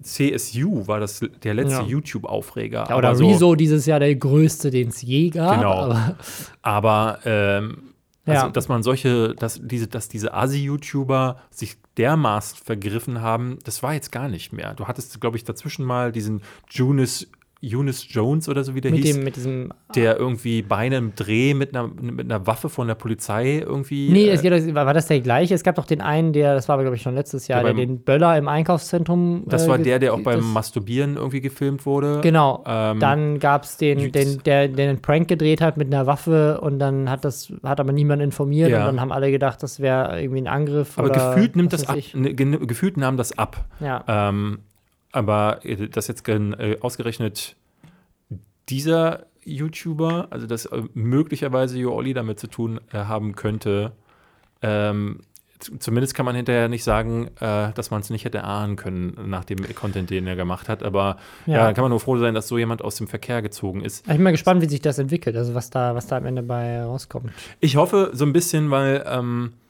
CSU war das der letzte Ja. YouTube-Aufreger. Ja, oder so, Rezo dieses Jahr der größte, den es je gab. Genau. Aber, Aber ähm, also, Ja. dass man solche, dass diese, dass diese Asi-YouTuber sich dermaßen vergriffen haben, das war jetzt gar nicht mehr. Du hattest, glaube ich, dazwischen mal diesen Junis, Eunice Jones oder so wie der mit, hieß, dem, mit diesem. der irgendwie bei einem Dreh mit einer, mit einer Waffe von der Polizei irgendwie. Nee, äh, es geht, war das der gleiche? Es gab doch den einen, der, das war aber, glaube ich, schon letztes Jahr, Der der, beim- den Böller im Einkaufszentrum. das äh, war der, der auch beim Masturbieren irgendwie gefilmt wurde. Genau. Ähm, dann gab es den, den der, der einen Prank gedreht hat mit einer Waffe und dann hat das, hat aber niemand informiert Ja. und dann haben alle gedacht, das wäre irgendwie ein Angriff. aber gefühlt nimmt das ab. Ne, gefühlt nahm das ab. Ja. Ähm, aber äh, dass jetzt äh, ausgerechnet dieser YouTuber, also dass äh, möglicherweise Jo Olli damit zu tun haben könnte, ähm, zumindest kann man hinterher nicht sagen, äh, dass man es nicht hätte ahnen können nach dem Content, den er gemacht hat. Aber ja. Ja. dann kann man nur froh sein, dass so jemand aus dem Verkehr gezogen ist. Ich bin mal gespannt, wie sich das entwickelt, also was da, was da am Ende bei rauskommt. Ich hoffe so ein bisschen, weil ähm, äh,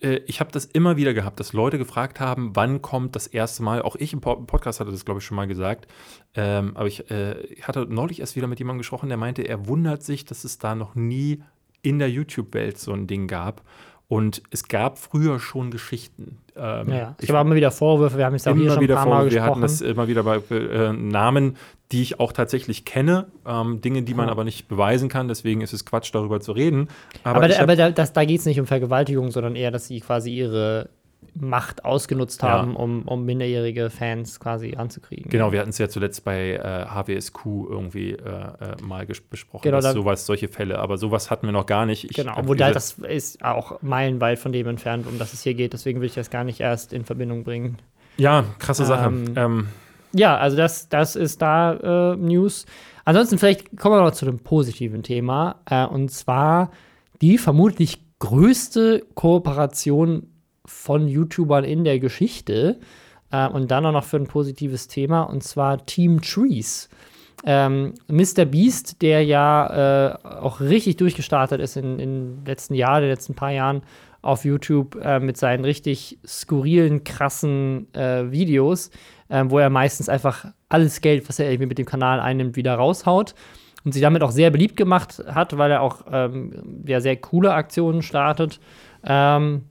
ich habe das immer wieder gehabt, dass Leute gefragt haben, wann kommt das erste Mal, auch ich im Po- Podcast hatte das, glaube ich, schon mal gesagt, ähm, aber ich, äh, ich hatte neulich erst wieder mit jemandem gesprochen, der meinte, er wundert sich, dass es da noch nie in der YouTube-Welt so ein Ding gab. Und es gab früher schon Geschichten. Ähm, Ja, ich habe auch immer wieder Vorwürfe, wir haben es ja auch hier immer schon ein wieder paar vor, Mal wir hatten gesprochen. das immer wieder bei äh, Namen, die ich auch tatsächlich kenne, ähm, Dinge, die man Ja. aber nicht beweisen kann, deswegen ist es Quatsch, darüber zu reden. aber ich hab- aber da, da geht es nicht um Vergewaltigung, sondern eher, dass sie quasi ihre Macht ausgenutzt Ja. haben, um, um minderjährige Fans quasi anzukriegen. Genau, wir hatten es ja zuletzt bei äh, HWSQ irgendwie äh, äh, mal besprochen, Genau, dass da- sowas, solche Fälle, aber sowas hatten wir noch gar nicht. Ich, Genau, obwohl da, das ist auch meilenweit von dem entfernt, um das es hier geht. Deswegen will ich das gar nicht erst in Verbindung bringen. ja, krasse Sache. Ähm, Ähm, Ja, also das, das ist da äh, News. Ansonsten vielleicht kommen wir noch zu einem positiven Thema. Äh, und zwar die vermutlich größte Kooperation von YouTubern in der Geschichte. Äh, und dann auch noch für ein positives Thema, und zwar Team Trees. Ähm, Mr. Beast, der ja äh, auch richtig durchgestartet ist in den letzten Jahren, den letzten paar Jahren auf YouTube äh, mit seinen richtig skurrilen, krassen äh, Videos, äh, wo er meistens einfach alles Geld, was er irgendwie mit dem Kanal einnimmt, wieder raushaut und sich damit auch sehr beliebt gemacht hat, weil er auch ähm, ja, sehr coole Aktionen startet. Ähm,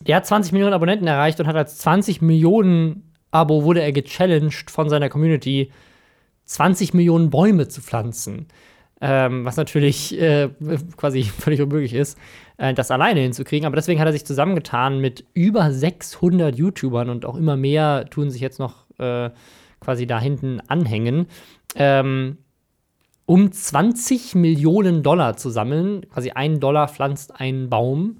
der hat 20 Millionen Abonnenten erreicht und hat als 20 Millionen Abo wurde er gechallenged von seiner Community, 20 Millionen Bäume zu pflanzen. Ähm, was natürlich äh, quasi völlig unmöglich ist, äh, das alleine hinzukriegen. Aber deswegen hat er sich zusammengetan mit über 600 YouTubern und auch immer mehr tun sich jetzt noch äh, quasi da hinten anhängen, ähm, um 20 Millionen Dollar zu sammeln. Quasi ein Dollar pflanzt einen Baum.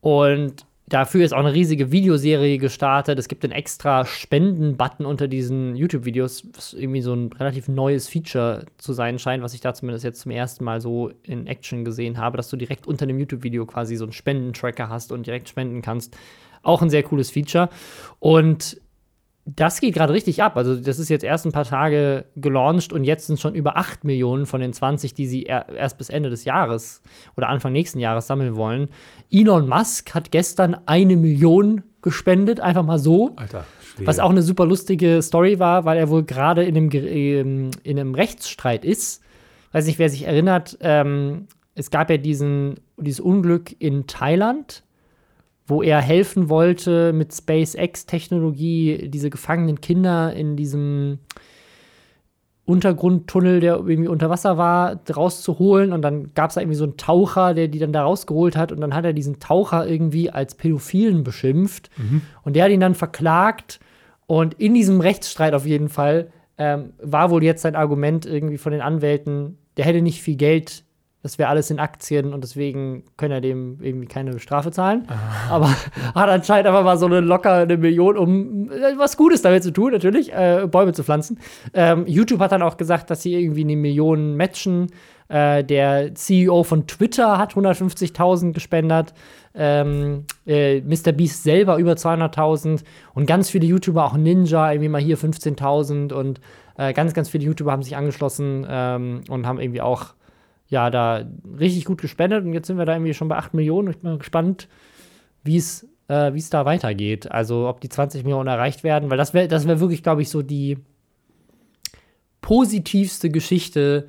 Und dafür ist auch eine riesige Videoserie gestartet. Es gibt einen extra Spenden-Button unter diesen YouTube-Videos, was irgendwie so ein relativ neues Feature zu sein scheint, was ich da zumindest jetzt zum ersten Mal so in Action gesehen habe, dass du direkt unter dem YouTube-Video quasi so einen Spendentracker hast und direkt spenden kannst. Auch ein sehr cooles Feature. Und das geht gerade richtig ab. Also, das ist jetzt erst ein paar Tage gelauncht und jetzt sind schon über 8 Millionen von den 20, die sie er erst bis Ende des Jahres oder Anfang nächsten Jahres sammeln wollen. Elon Musk hat gestern eine Million gespendet, einfach mal so. Alter, schwer. Was auch eine super lustige Story war, weil er wohl gerade in, einem ähm, in einem Rechtsstreit ist. Weiß nicht, wer sich erinnert, ähm, es gab ja diesen, dieses Unglück in Thailand, wo er helfen wollte, mit SpaceX-Technologie diese gefangenen Kinder in diesem Untergrundtunnel, der irgendwie unter Wasser war, rauszuholen. Und dann gab es da irgendwie so einen Taucher, der die dann da rausgeholt hat. Und dann hat er diesen Taucher irgendwie als Pädophilen beschimpft. Und der hat ihn dann verklagt. Und in diesem Rechtsstreit auf jeden Fall ähm, war wohl jetzt sein Argument irgendwie von den Anwälten, der hätte nicht viel Geld Das wäre alles in Aktien und deswegen können er dem irgendwie keine Strafe zahlen. Aber hat anscheinend einfach mal so eine locker eine Million, um äh, was Gutes damit zu tun, natürlich, äh, Bäume zu pflanzen. Ähm, YouTube hat dann auch gesagt, dass sie irgendwie eine Million matchen. Äh, der CEO von Twitter hat 150.000 gespendet. Ähm, äh, Mr. Beast selber über 200.000 und ganz viele YouTuber, auch Ninja, irgendwie mal hier 15.000 und äh, ganz, ganz viele YouTuber haben sich angeschlossen ähm, und haben irgendwie auch ja, da richtig gut gespendet und jetzt sind wir da irgendwie schon bei 8 Millionen. Ich bin mal gespannt, wie es äh, es da weitergeht. Also ob die 20 Millionen erreicht werden, weil das wäre das wär wirklich, glaube ich, so die positivste Geschichte.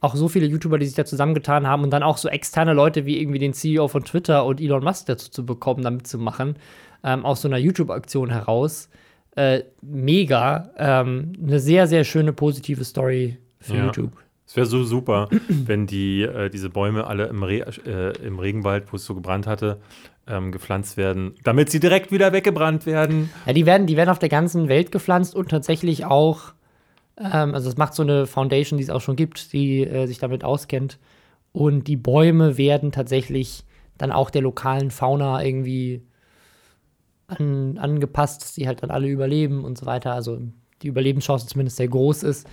Auch so viele YouTuber, die sich da zusammengetan haben und dann auch so externe Leute wie irgendwie den CEO von Twitter und Elon Musk dazu zu bekommen, damit zu machen, ähm, aus so einer YouTube-Aktion heraus. Äh, mega. Ähm, eine sehr, sehr schöne positive Story für Ja. YouTube. Es wäre so super, wenn die, äh, diese Bäume alle im, Re äh, im Regenwald, wo es so gebrannt hatte, ähm, gepflanzt werden, damit sie direkt wieder weggebrannt werden. Ja, die werden, die werden auf der ganzen Welt gepflanzt und tatsächlich auch, ähm, also es macht so eine Foundation, die es auch schon gibt, die äh, sich damit auskennt. Und die Bäume werden tatsächlich dann auch der lokalen Fauna irgendwie an, angepasst, dass die halt dann alle überleben und so weiter. Also die Überlebenschance zumindest sehr groß ist.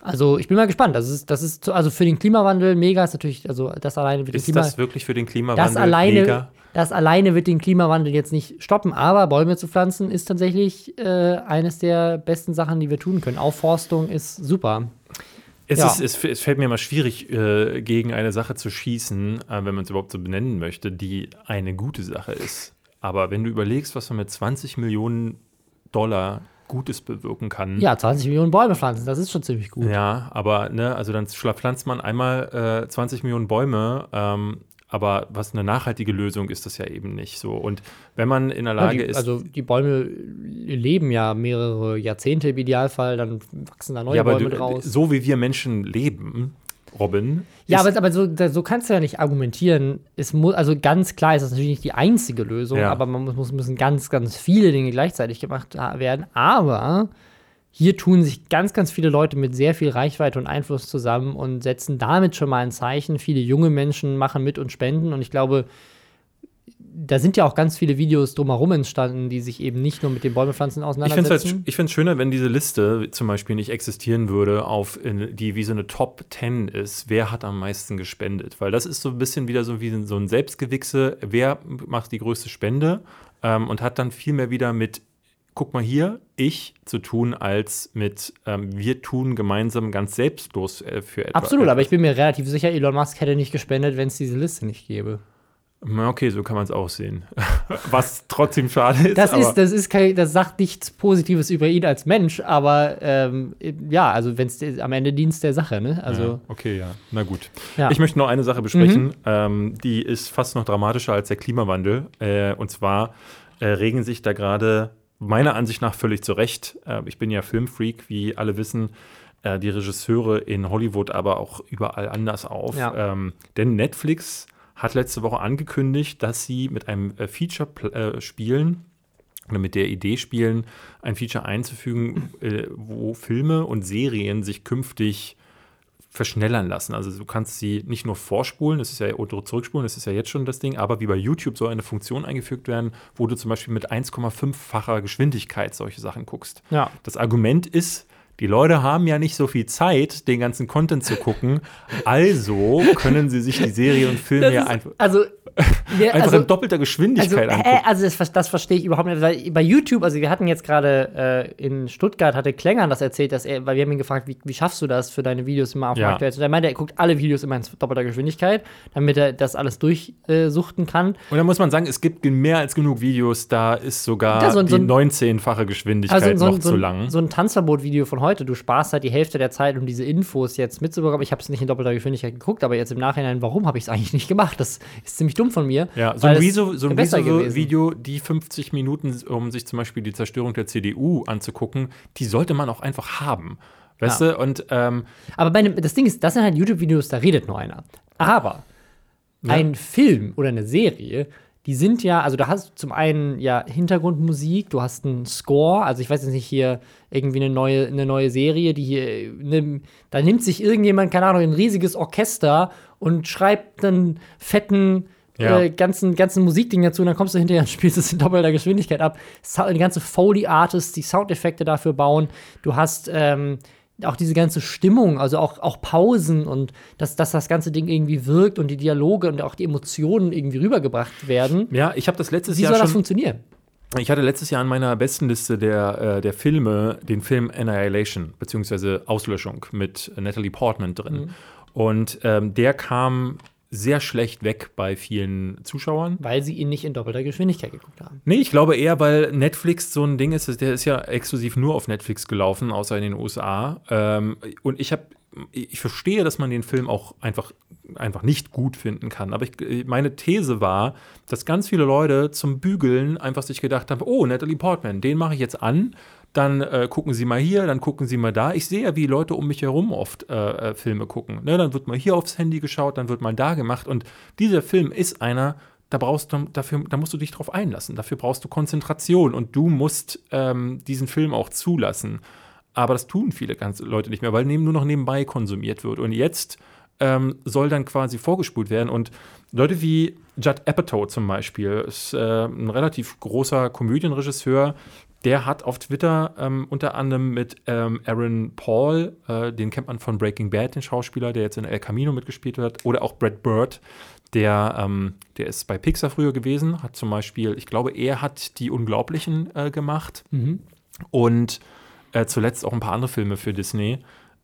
Also ich bin mal gespannt. Das ist, das ist also für den Klimawandel mega ist natürlich, also das alleine wird den Ist Klima das wirklich für den Klimawandel das alleine, mega? das alleine wird den Klimawandel jetzt nicht stoppen, aber Bäume zu pflanzen ist tatsächlich äh, eines der besten Sachen, die wir tun können. Aufforstung ist super. Es, Ja. ist, es, es fällt mir immer schwierig, äh, gegen eine Sache zu schießen, äh, wenn man es überhaupt so benennen möchte, die eine gute Sache ist. Aber wenn du überlegst, was man mit 20 Millionen Dollar Gutes bewirken kann. Ja, 20 Millionen Bäume pflanzen, das ist schon ziemlich gut. Ja, aber ne, also dann pflanzt man einmal äh, 20 Millionen Bäume, ähm, aber was eine nachhaltige Lösung ist das ja eben nicht so. Und wenn man in der Ja, Lage die, ist, also die Bäume leben ja mehrere Jahrzehnte im Idealfall, dann wachsen da neue ja, aber Bäume du, draus. so wie wir Menschen leben, Robin, Ja, aber, aber so, so kannst du ja nicht argumentieren. Es muss, also ganz klar ist das natürlich nicht die einzige Lösung, Ja. aber man muss, müssen ganz, ganz viele Dinge gleichzeitig gemacht werden. Aber hier tun sich ganz, ganz viele Leute mit sehr viel Reichweite und Einfluss zusammen und setzen damit schon mal ein Zeichen. Viele junge Menschen machen mit und spenden. Und ich glaube, da sind ja auch ganz viele Videos drumherum entstanden, die sich eben nicht nur mit den Bäumepflanzen Ich finde auseinandersetzen. es find's schöner, wenn diese Liste zum Beispiel nicht existieren würde, auf die wie so eine Top 10 ist. Wer hat am meisten gespendet? Weil das ist so ein bisschen wieder so wie so ein Selbstgewichse. Wer macht die größte Spende? Ähm, und hat dann viel mehr wieder mit, guck mal hier, ich zu tun, als mit, ähm, wir tun gemeinsam ganz selbstlos äh, für etwas. Absolut, aber ich bin mir relativ sicher, Elon Musk hätte nicht gespendet, wenn es diese Liste nicht gäbe. Okay, so kann man es auch sehen. Was trotzdem schade ist. Das ist, das ist kein, das sagt nichts Positives über ihn als Mensch, aber ähm, ja, also wenn es am Ende Dienst der Sache, ne? Also Ja, okay, ja. Na gut. Ja. Ich möchte noch eine Sache besprechen. Ähm, die ist fast noch dramatischer als der Klimawandel. Äh, und zwar äh, regen sich da gerade meiner Ansicht nach völlig zu Recht. Äh, ich bin ja Filmfreak, wie alle wissen. Äh, die Regisseure in Hollywood, aber auch überall anders auf. Ja. Ähm, denn Netflix hat letzte Woche angekündigt, dass sie mit einem äh, Feature äh, spielen oder mit der Idee spielen, ein Feature einzufügen, äh, wo Filme und Serien sich künftig verschnellern lassen. Also du kannst sie nicht nur vorspulen, das ist ja oder zurückspulen, das ist ja jetzt schon das Ding, aber wie bei YouTube soll eine Funktion eingefügt werden, wo du zum Beispiel mit 1,5-facher Geschwindigkeit solche Sachen guckst. Ja. Das Argument ist, die Leute haben ja nicht so viel Zeit, den ganzen Content zu gucken, also können sie sich die Serie und Filme ja einfach, also, ja, einfach also, in doppelter also, Geschwindigkeit äh, angucken. also das, das verstehe ich überhaupt nicht. Bei YouTube, also wir hatten jetzt gerade äh, in Stuttgart, hatte Klängern das erzählt, dass er, weil wir haben ihn gefragt, wie, wie schaffst du das für deine Videos immer auf dem Ja. aktuellsten? Und er meinte, er guckt alle Videos immer in doppelter Geschwindigkeit, damit er das alles durchsuchten kann. Und da muss man sagen, es gibt mehr als genug Videos, da ist sogar Ja, so so die ein- 19-fache Geschwindigkeit Also so, noch so, zu lang. so ein Tanzverbot-Video von heute. Du sparst halt die Hälfte der Zeit, um diese Infos jetzt mitzubekommen. Ich habe es nicht in doppelter Geschwindigkeit geguckt, aber jetzt im Nachhinein, warum habe ich es eigentlich nicht gemacht? Das ist ziemlich dumm von mir. ja, so ein, es Rezo, so Rezo die 50 Minuten, um sich zum Beispiel die Zerstörung der CDU anzugucken, die sollte man auch einfach haben. Weißt Ja. du? Und ähm, Aber bei einem, das Ding ist, das sind halt YouTube-Videos, da redet nur einer. Aber Ja. ein Film oder eine Serie, die sind ja, also da hast du zum einen ja Hintergrundmusik, du hast einen Score, also ich weiß jetzt nicht hier irgendwie eine neue, eine neue Serie, die hier, ne, da nimmt sich irgendjemand, keine Ahnung, ein riesiges Orchester und schreibt einen fetten Ja. äh, ganzen, ganzen Musikding dazu und dann kommst du hinterher und spielst es in doppelter Geschwindigkeit ab. Die ganze Foley-Artists, die Soundeffekte dafür bauen. Du hast ähm, auch diese ganze Stimmung, also auch, auch Pausen und dass, dass das ganze Ding irgendwie wirkt und die Dialoge und auch die Emotionen irgendwie rübergebracht werden. Ja, ich habe das letztes Wie Jahr soll das schon. funktionieren? Ich hatte letztes Jahr an meiner Bestenliste der, äh, der Filme den Film Annihilation, beziehungsweise Auslöschung mit Natalie Portman drin. Und ähm, der kam sehr schlecht weg bei vielen Zuschauern. Weil sie ihn nicht in doppelter Geschwindigkeit geguckt haben. Nee, ich glaube eher, weil Netflix so ein Ding ist, der ist ja exklusiv nur auf Netflix gelaufen, außer in den USA. Ähm, und ich habe, ich verstehe, dass man den Film auch einfach, einfach nicht gut finden kann. Aber ich, meine These war, dass ganz viele Leute zum Bügeln einfach sich gedacht haben, oh, Natalie Portman, den mache ich jetzt an. Dann äh, gucken sie mal hier, dann gucken sie mal da. Ich sehe ja, wie Leute um mich herum oft äh, äh, Filme gucken. Ne, dann wird mal hier aufs Handy geschaut, dann wird mal da gemacht. Und dieser Film ist einer, da brauchst du dafür, da musst du dich drauf einlassen. Dafür brauchst du Konzentration und du musst ähm, diesen Film auch zulassen. Aber das tun viele ganz Leute nicht mehr, weil nur noch nebenbei konsumiert wird. Und jetzt ähm, soll dann quasi vorgespult werden. Und Leute wie Judd Apatow zum Beispiel ist äh, ein relativ großer Komödienregisseur. Der hat auf Twitter ähm, unter anderem mit ähm, Aaron Paul, äh, den kennt man von Breaking Bad, den Schauspieler, der jetzt in El Camino mitgespielt hat, oder auch Brad Bird, der, ähm, der ist bei Pixar früher gewesen, hat zum Beispiel, ich glaube, er hat die Unglaublichen äh, gemacht und äh, zuletzt auch ein paar andere Filme für Disney.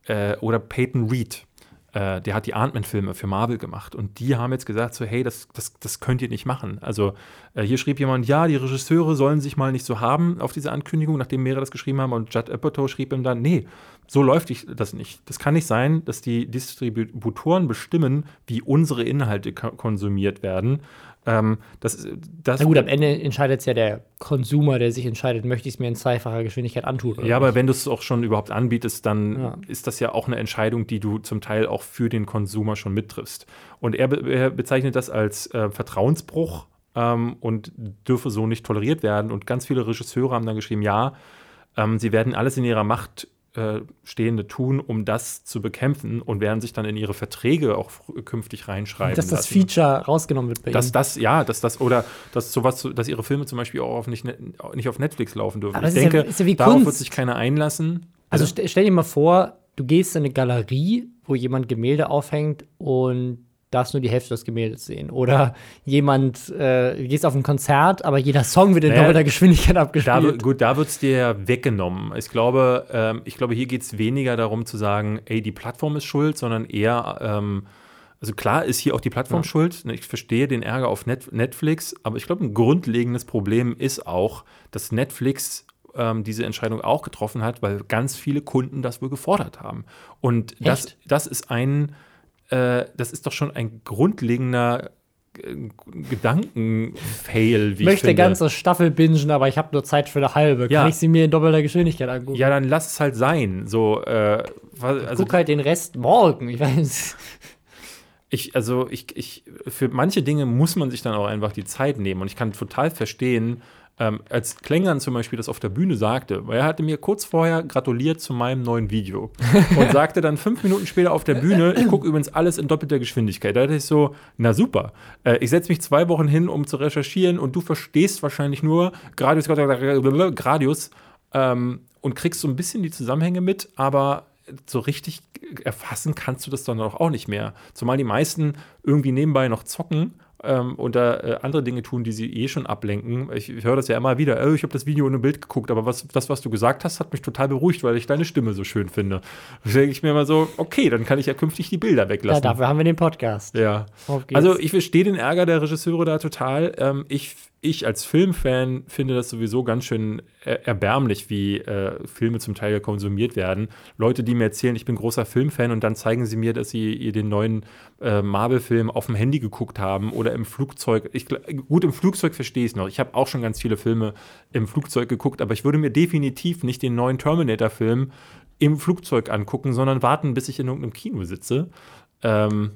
Äh, oder Peyton Reed, äh, der hat die Ant-Man-Filme für Marvel gemacht. Und die haben jetzt gesagt, so, hey, das, das, das könnt ihr nicht machen. Also äh, hier schrieb jemand, ja, die Regisseure sollen sich mal nicht so haben auf diese Ankündigung, nachdem mehrere das geschrieben haben. Und Judd Apatow schrieb ihm dann, nee, so läuft ich das nicht. Das kann nicht sein, dass die Distributoren bestimmen, wie unsere Inhalte ko- konsumiert werden. Ähm, das, das, Na gut, am Ende entscheidet es ja der Konsumer, der sich entscheidet, möchte ich es mir in zweifacher Geschwindigkeit antun. oder Ja, aber nicht. wenn du es auch schon überhaupt anbietest, dann Ja. ist das ja auch eine Entscheidung, die du zum Teil auch für den Konsumer schon mittriffst. Und er, be er bezeichnet das als äh, Vertrauensbruch ähm, und dürfe so nicht toleriert werden. Und ganz viele Regisseure haben dann geschrieben, ja, ähm, sie werden alles in ihrer Macht äh, Stehende tun, um das zu bekämpfen und werden sich dann in ihre Verträge auch künftig reinschreiben. dass das lassen. Feature rausgenommen wird bei Dass ihnen. das, ja, dass das, oder dass sowas, dass ihre Filme zum Beispiel auch auf nicht, nicht auf Netflix laufen dürfen. Aber ich ja- denke, ja wie darauf wird sich keiner einlassen. Also st stell dir mal vor, du gehst in eine Galerie, wo jemand Gemälde aufhängt und darfst nur die Hälfte des Gemäldes sehen. Oder jemand, äh, gehst auf ein Konzert, aber jeder Song wird in Naja, doppelter Geschwindigkeit Da, abgespielt. wird- gut, da wird es dir weggenommen. Ich glaube, ähm, ich glaube, hier geht es weniger darum zu sagen, ey, die Plattform ist schuld, sondern eher, ähm, also klar ist hier auch die Plattform schuld. Ne, Ich verstehe den Ärger auf Net Netflix, aber ich glaube, ein grundlegendes Problem ist auch, dass Netflix ähm, diese Entscheidung auch getroffen hat, weil ganz viele Kunden das wohl gefordert haben. Und das, Echt? das ist ein, äh, das ist doch schon ein grundlegender äh, Gedankenfail, wie ich möchte finde. ganze Staffel bingen, aber ich habe nur Zeit für eine halbe. Ja. Kann ich sie mir in doppelter Geschwindigkeit angucken? Ja, dann lass es halt sein. So, äh, also Guck halt den Rest morgen. Ich weiß. ich, also ich, ich, für manche Dinge muss man sich dann auch einfach die Zeit nehmen. Und ich kann total verstehen, ähm, als Klängern zum Beispiel das auf der Bühne sagte, weil er hatte mir kurz vorher gratuliert zu meinem neuen Video und sagte dann fünf Minuten später auf der Bühne, ich gucke übrigens alles in doppelter Geschwindigkeit. Da dachte ich so, na super, äh, ich setze mich zwei Wochen hin, um zu recherchieren und du verstehst wahrscheinlich nur Gradius, Gradius ähm, und kriegst so ein bisschen die Zusammenhänge mit, aber so richtig erfassen kannst du das dann auch auch nicht mehr. Zumal die meisten irgendwie nebenbei noch zocken ähm, oder äh, andere Dinge tun, die sie eh schon ablenken. Ich, ich höre das ja immer wieder, oh, ich habe das Video ohne Bild geguckt, aber was, das, was du gesagt hast, hat mich total beruhigt, weil ich deine Stimme so schön finde. Da denke ich mir immer so, okay, dann kann ich ja künftig die Bilder Ja, weglassen. dafür haben wir den Podcast. Ja. Also ich verstehe den Ärger der Regisseure da total. Ähm, ich, ich als Filmfan finde das sowieso ganz schön er erbärmlich, wie äh, Filme zum Teil konsumiert werden. Leute, die mir erzählen, ich bin großer Filmfan und dann zeigen sie mir, dass sie ihr den neuen äh, Marvel-Film auf dem Handy geguckt haben oder im Flugzeug. Ich, gut, im Flugzeug verstehe ich es noch. Ich habe auch schon ganz viele Filme im Flugzeug geguckt, aber ich würde mir definitiv nicht den neuen Terminator-Film im Flugzeug angucken, sondern warten, bis ich in irgendeinem Kino sitze. Ähm,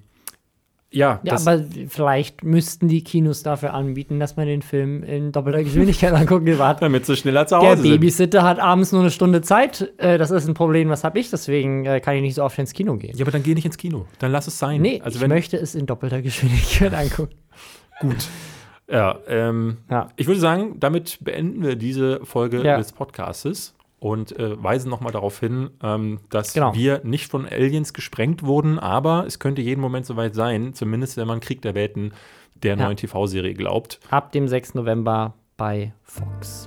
ja, Ja, aber vielleicht müssten die Kinos dafür anbieten, dass man den Film in doppelter Geschwindigkeit angucken will. damit sie schneller zu Der Hause sind. Babysitter hat abends nur eine Stunde Zeit. Äh, das ist ein Problem, was habe ich. Deswegen äh, kann ich nicht so oft ins Kino gehen. Ja, aber dann geh nicht ins Kino. Dann lass es sein. Nee, also ich wenn, möchte es in doppelter Geschwindigkeit angucken. Gut. Ja, ähm, Ja. ich würde sagen, damit beenden wir diese Folge Ja. des Podcastes und äh, weisen nochmal darauf hin, ähm, dass Genau. wir nicht von Aliens gesprengt wurden, aber es könnte jeden Moment soweit sein, zumindest wenn man Krieg der Welten der Ja. neuen TV-Serie glaubt. Ab dem 6. November bei Fox.